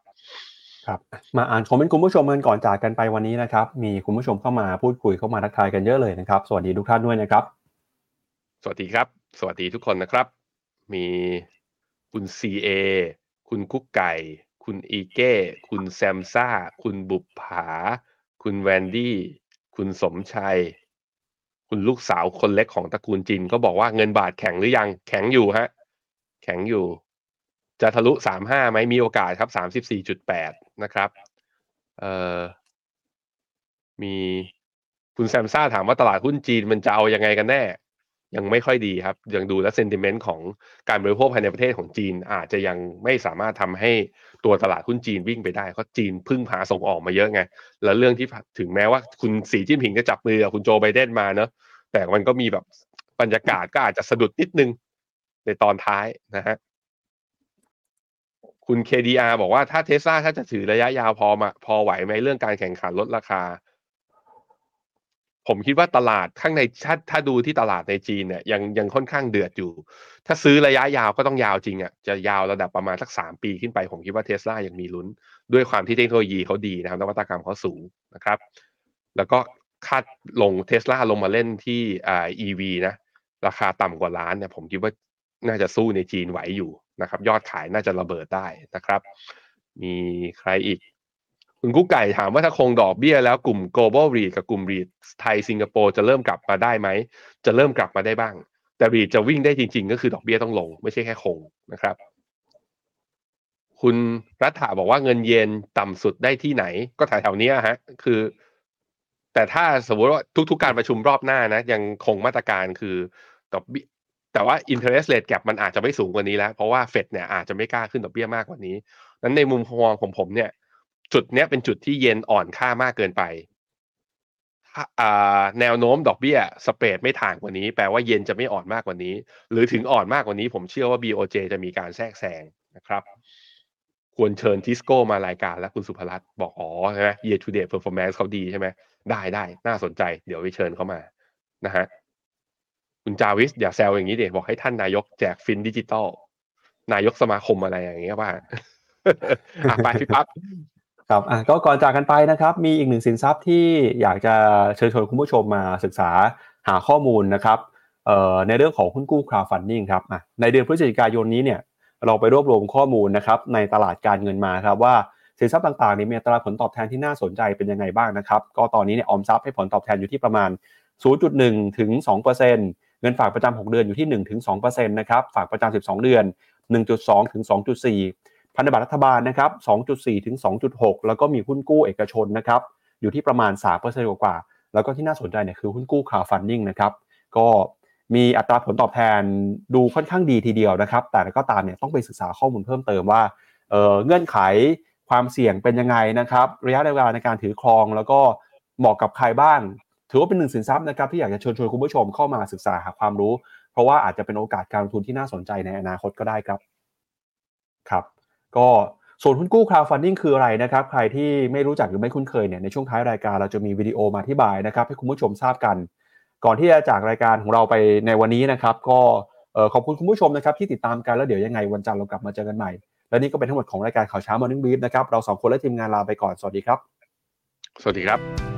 ครับมาอ่านคอมเมนต์คุณผู้ชมกันก่อนจากกันไปวันนี้นะครับ มีคุณผู้ชมเข้ามาพูดคุยเข้ามาทักทายกันเยอะเลยนะครับ สวัสดีทุกท่านด้วยนะครับ สวัสดีครับ สวัสดีทุกคนนะครับ มีคุณ CA คุณกุ๊กไก่ คุณอีเก้ คุณแซมซ่า คุณบุปผา คุณแวนดี้ คุณสมชัย คุณลูกสาวคนเล็กของตระกูลจินก็บอกว่าเงินบาทแข็งหรือยัง แข็งอยู่ฮะ แข็งอยู่ จะทะลุสามห้าไหมมีโอกาสครับสามสิบสี่จุดแปดนะครับเอ่อมีคุณแซมซ่าถามว่าตลาดหุ้นจีนมันจะเอายังไงกันแน่ ยังไม่ค่อยดีครับ ยังดูแลเซนติเมนต์ของการบริโภคภายในประเทศของจีน อาจจะยังไม่สามารถทำให้ตัวตลาดหุ้นจีนวิ่งไปได้เพราะจีนพึ่งพาส่งออกมาเยอะไง แล้วเรื่องที่ถึงแม้ว่าคุณสีจิ้นผิงจะจับมือกับคุณโจไบเดนมาเนอะแต่มันก็มีแบบบรรยากาศก็อาจจะสะดุดนิดนึงในตอนท้ายนะฮะ คุณ KDR บอกว่าถ้าเทสลาถ้าจะถือระยะยาวพอมาพอไหวไหมเรื่องการแข่งขันลดราคา ผมคิดว่าตลาดข้างในถ้าถ้าดูที่ตลาดในจีนเนี่ยยังยังค่อนข้างเดือดอยู่ ถ้าซื้อระยะยาวก็ต้องยาวจริงอะ่ะจะยาวระดับประมาณสักสามปีขึ้นไปผมคิดว่าเทสลายังมีลุ้น ด้วยความที่เทคโนโลยีเขาดีนะครับนวัตกรรมเขาสูงนะครับ แล้วก็คาดลงเทสลาลงมาเล่นที่อ่า EV นะ ราคาต่ำกว่าล้านเนี่ยผมคิดว่าน่าจะสู้ในจีนไหวอยู่ นะครับยอดขายน่าจะระเบิดได้นะครับ มีใครอีก คุณกุ๊กไก่ถามว่าถ้าคงดอกเบี้ยแล้วกลุ่ม global REIT กับกลุ่ม REIT ไทยสิงคโปร์จะเริ่มกลับมาได้ไหม จะเริ่มกลับมาได้บ้าง แต่ REIT จะวิ่งได้จริง ๆ ก็คือดอกเบี้ยต้องลง ไม่ใช่แค่คงนะครับ คุณรัฐาบอกว่าเงินเยนต่ำสุดได้ที่ไหน ก็แถวๆนี้ฮะ คือ แต่ถ้าสมมติว่าทุกๆการประชุมรอบหน้านะ ยังคงมาตรการคือดอกเบี้ย แต่ว่า interest rate gap มันอาจจะไม่สูงกว่านี้แล้ว เพราะว่าเฟดเนี่ยอาจจะไม่กล้าขึ้นดอกเบี้ยมากกว่านี้นั้นในมุมมองของผมเนี่ย จุดเนี้ยเป็นจุดที่เย็นอ่อนค่ามากเกินไปแนวโน้มดอกเบี้ย spread ไม่ต่างกว่านี้ แปลว่าเยนจะไม่อ่อนมากกว่านี้ หรือถึงอ่อนมากกว่านี้ ผมเชื่อว่า BOJ จะมีการแทรกแซงนะครับ ควรเชิญทิสโก้มารายการแล้วคุณสุภรัตน์บอกอ๋อใช่ไหม year to date performance เขาดีใช่ไหมได้ได้น่าสนใจ เดี๋ยวไปเชิญเขามานะฮะ คุณจาวิสอย่าแซวอย่างนี้เดี๋ยวบอกให้ท่านนายกแจกฟินดิจิตอลนายกสมาคมอะไรอย่างเงี้ยว่าไปพี่ปั๊บครับอะก็ก่อนจากกันไปนะครับ มีอีกหนึ่งสินทรัพย์ที่อยากจะเชิญชวนคุณผู้ชมมาศึกษาหาข้อมูลนะครับในเรื่องของหุ้นกู้ crowdfunding ครับในเดือนพฤศจิกายนนี้เนี่ยเราไปรวบรวมข้อมูลนะครับในตลาดการเงินมาครับว่าสินทรัพย์ต่างๆนี่มีอัตราผลตอบแทนที่น่าสนใจเป็นยังไงบ้างนะครับ ก็ตอนนี้เนี่ยออมทรัพย์ให้ผลตอบแทนอยู่ที่ประมาณ 0.1 ถึง 2%เเงินฝากประจำ6เดือนอยู่ที่ 1-2%นะครับฝากประจำ12 เดือน 1.2 ถึง 2.4 พันธบัตรรัฐบาลนะครับ 2.4 ถึง 2.6 แล้วก็มีหุ้นกู้เอกชนนะครับอยู่ที่ประมาณ 3%กว่าๆแล้วก็ที่น่าสนใจเนี่ยคือหุ้นกู้ crowdfunding นะครับก็มีอัตราผลตอบแทนดูค่อนข้างดีทีเดียวนะครับ แต่ก็ตามเนี่ยต้องไปศึกษาข้อมูลเพิ่มเติมว่าเเงื่อนไขความเสี่ยงเป็นยังไงนะครับ ระยะเวลาในการถือครอง แล้วก็เหมาะกับใครบ้าง ถือว่าเป็นหนึ่งสินทรัพย์นะครับที่อยากจะเชิญชวนคุณผู้ชมเข้ามาศึกษาหาความรู้ เพราะว่าอาจจะเป็นโอกาสการลงทุนที่น่าสนใจในอนาคตก็ได้ครับครับ ก็ส่วนหุ้นกู้ crowdfunding คืออะไรนะครับ ใครที่ไม่รู้จักหรือไม่คุ้นเคยเนี่ยในช่วงท้ายรายการเราจะมีวิดีโอมาอธิบายนะครับ ให้คุณผู้ชมทราบกัน ก่อนที่จะจากรายการของเราไปในวันนี้นะครับ ก็ขอบคุณคุณผู้ชมนะครับที่ติดตามกันแล้วเดี๋ยวยังไงวันจันทร์เรากลับมาเจอกันใหม่ และนี่ก็เป็นทั้งหมดของรายการข่าวเช้า Morning Brief นะครับเราสองคนและทีมงานลาไปก่อนสวัสดีครับ สวัสดีครับ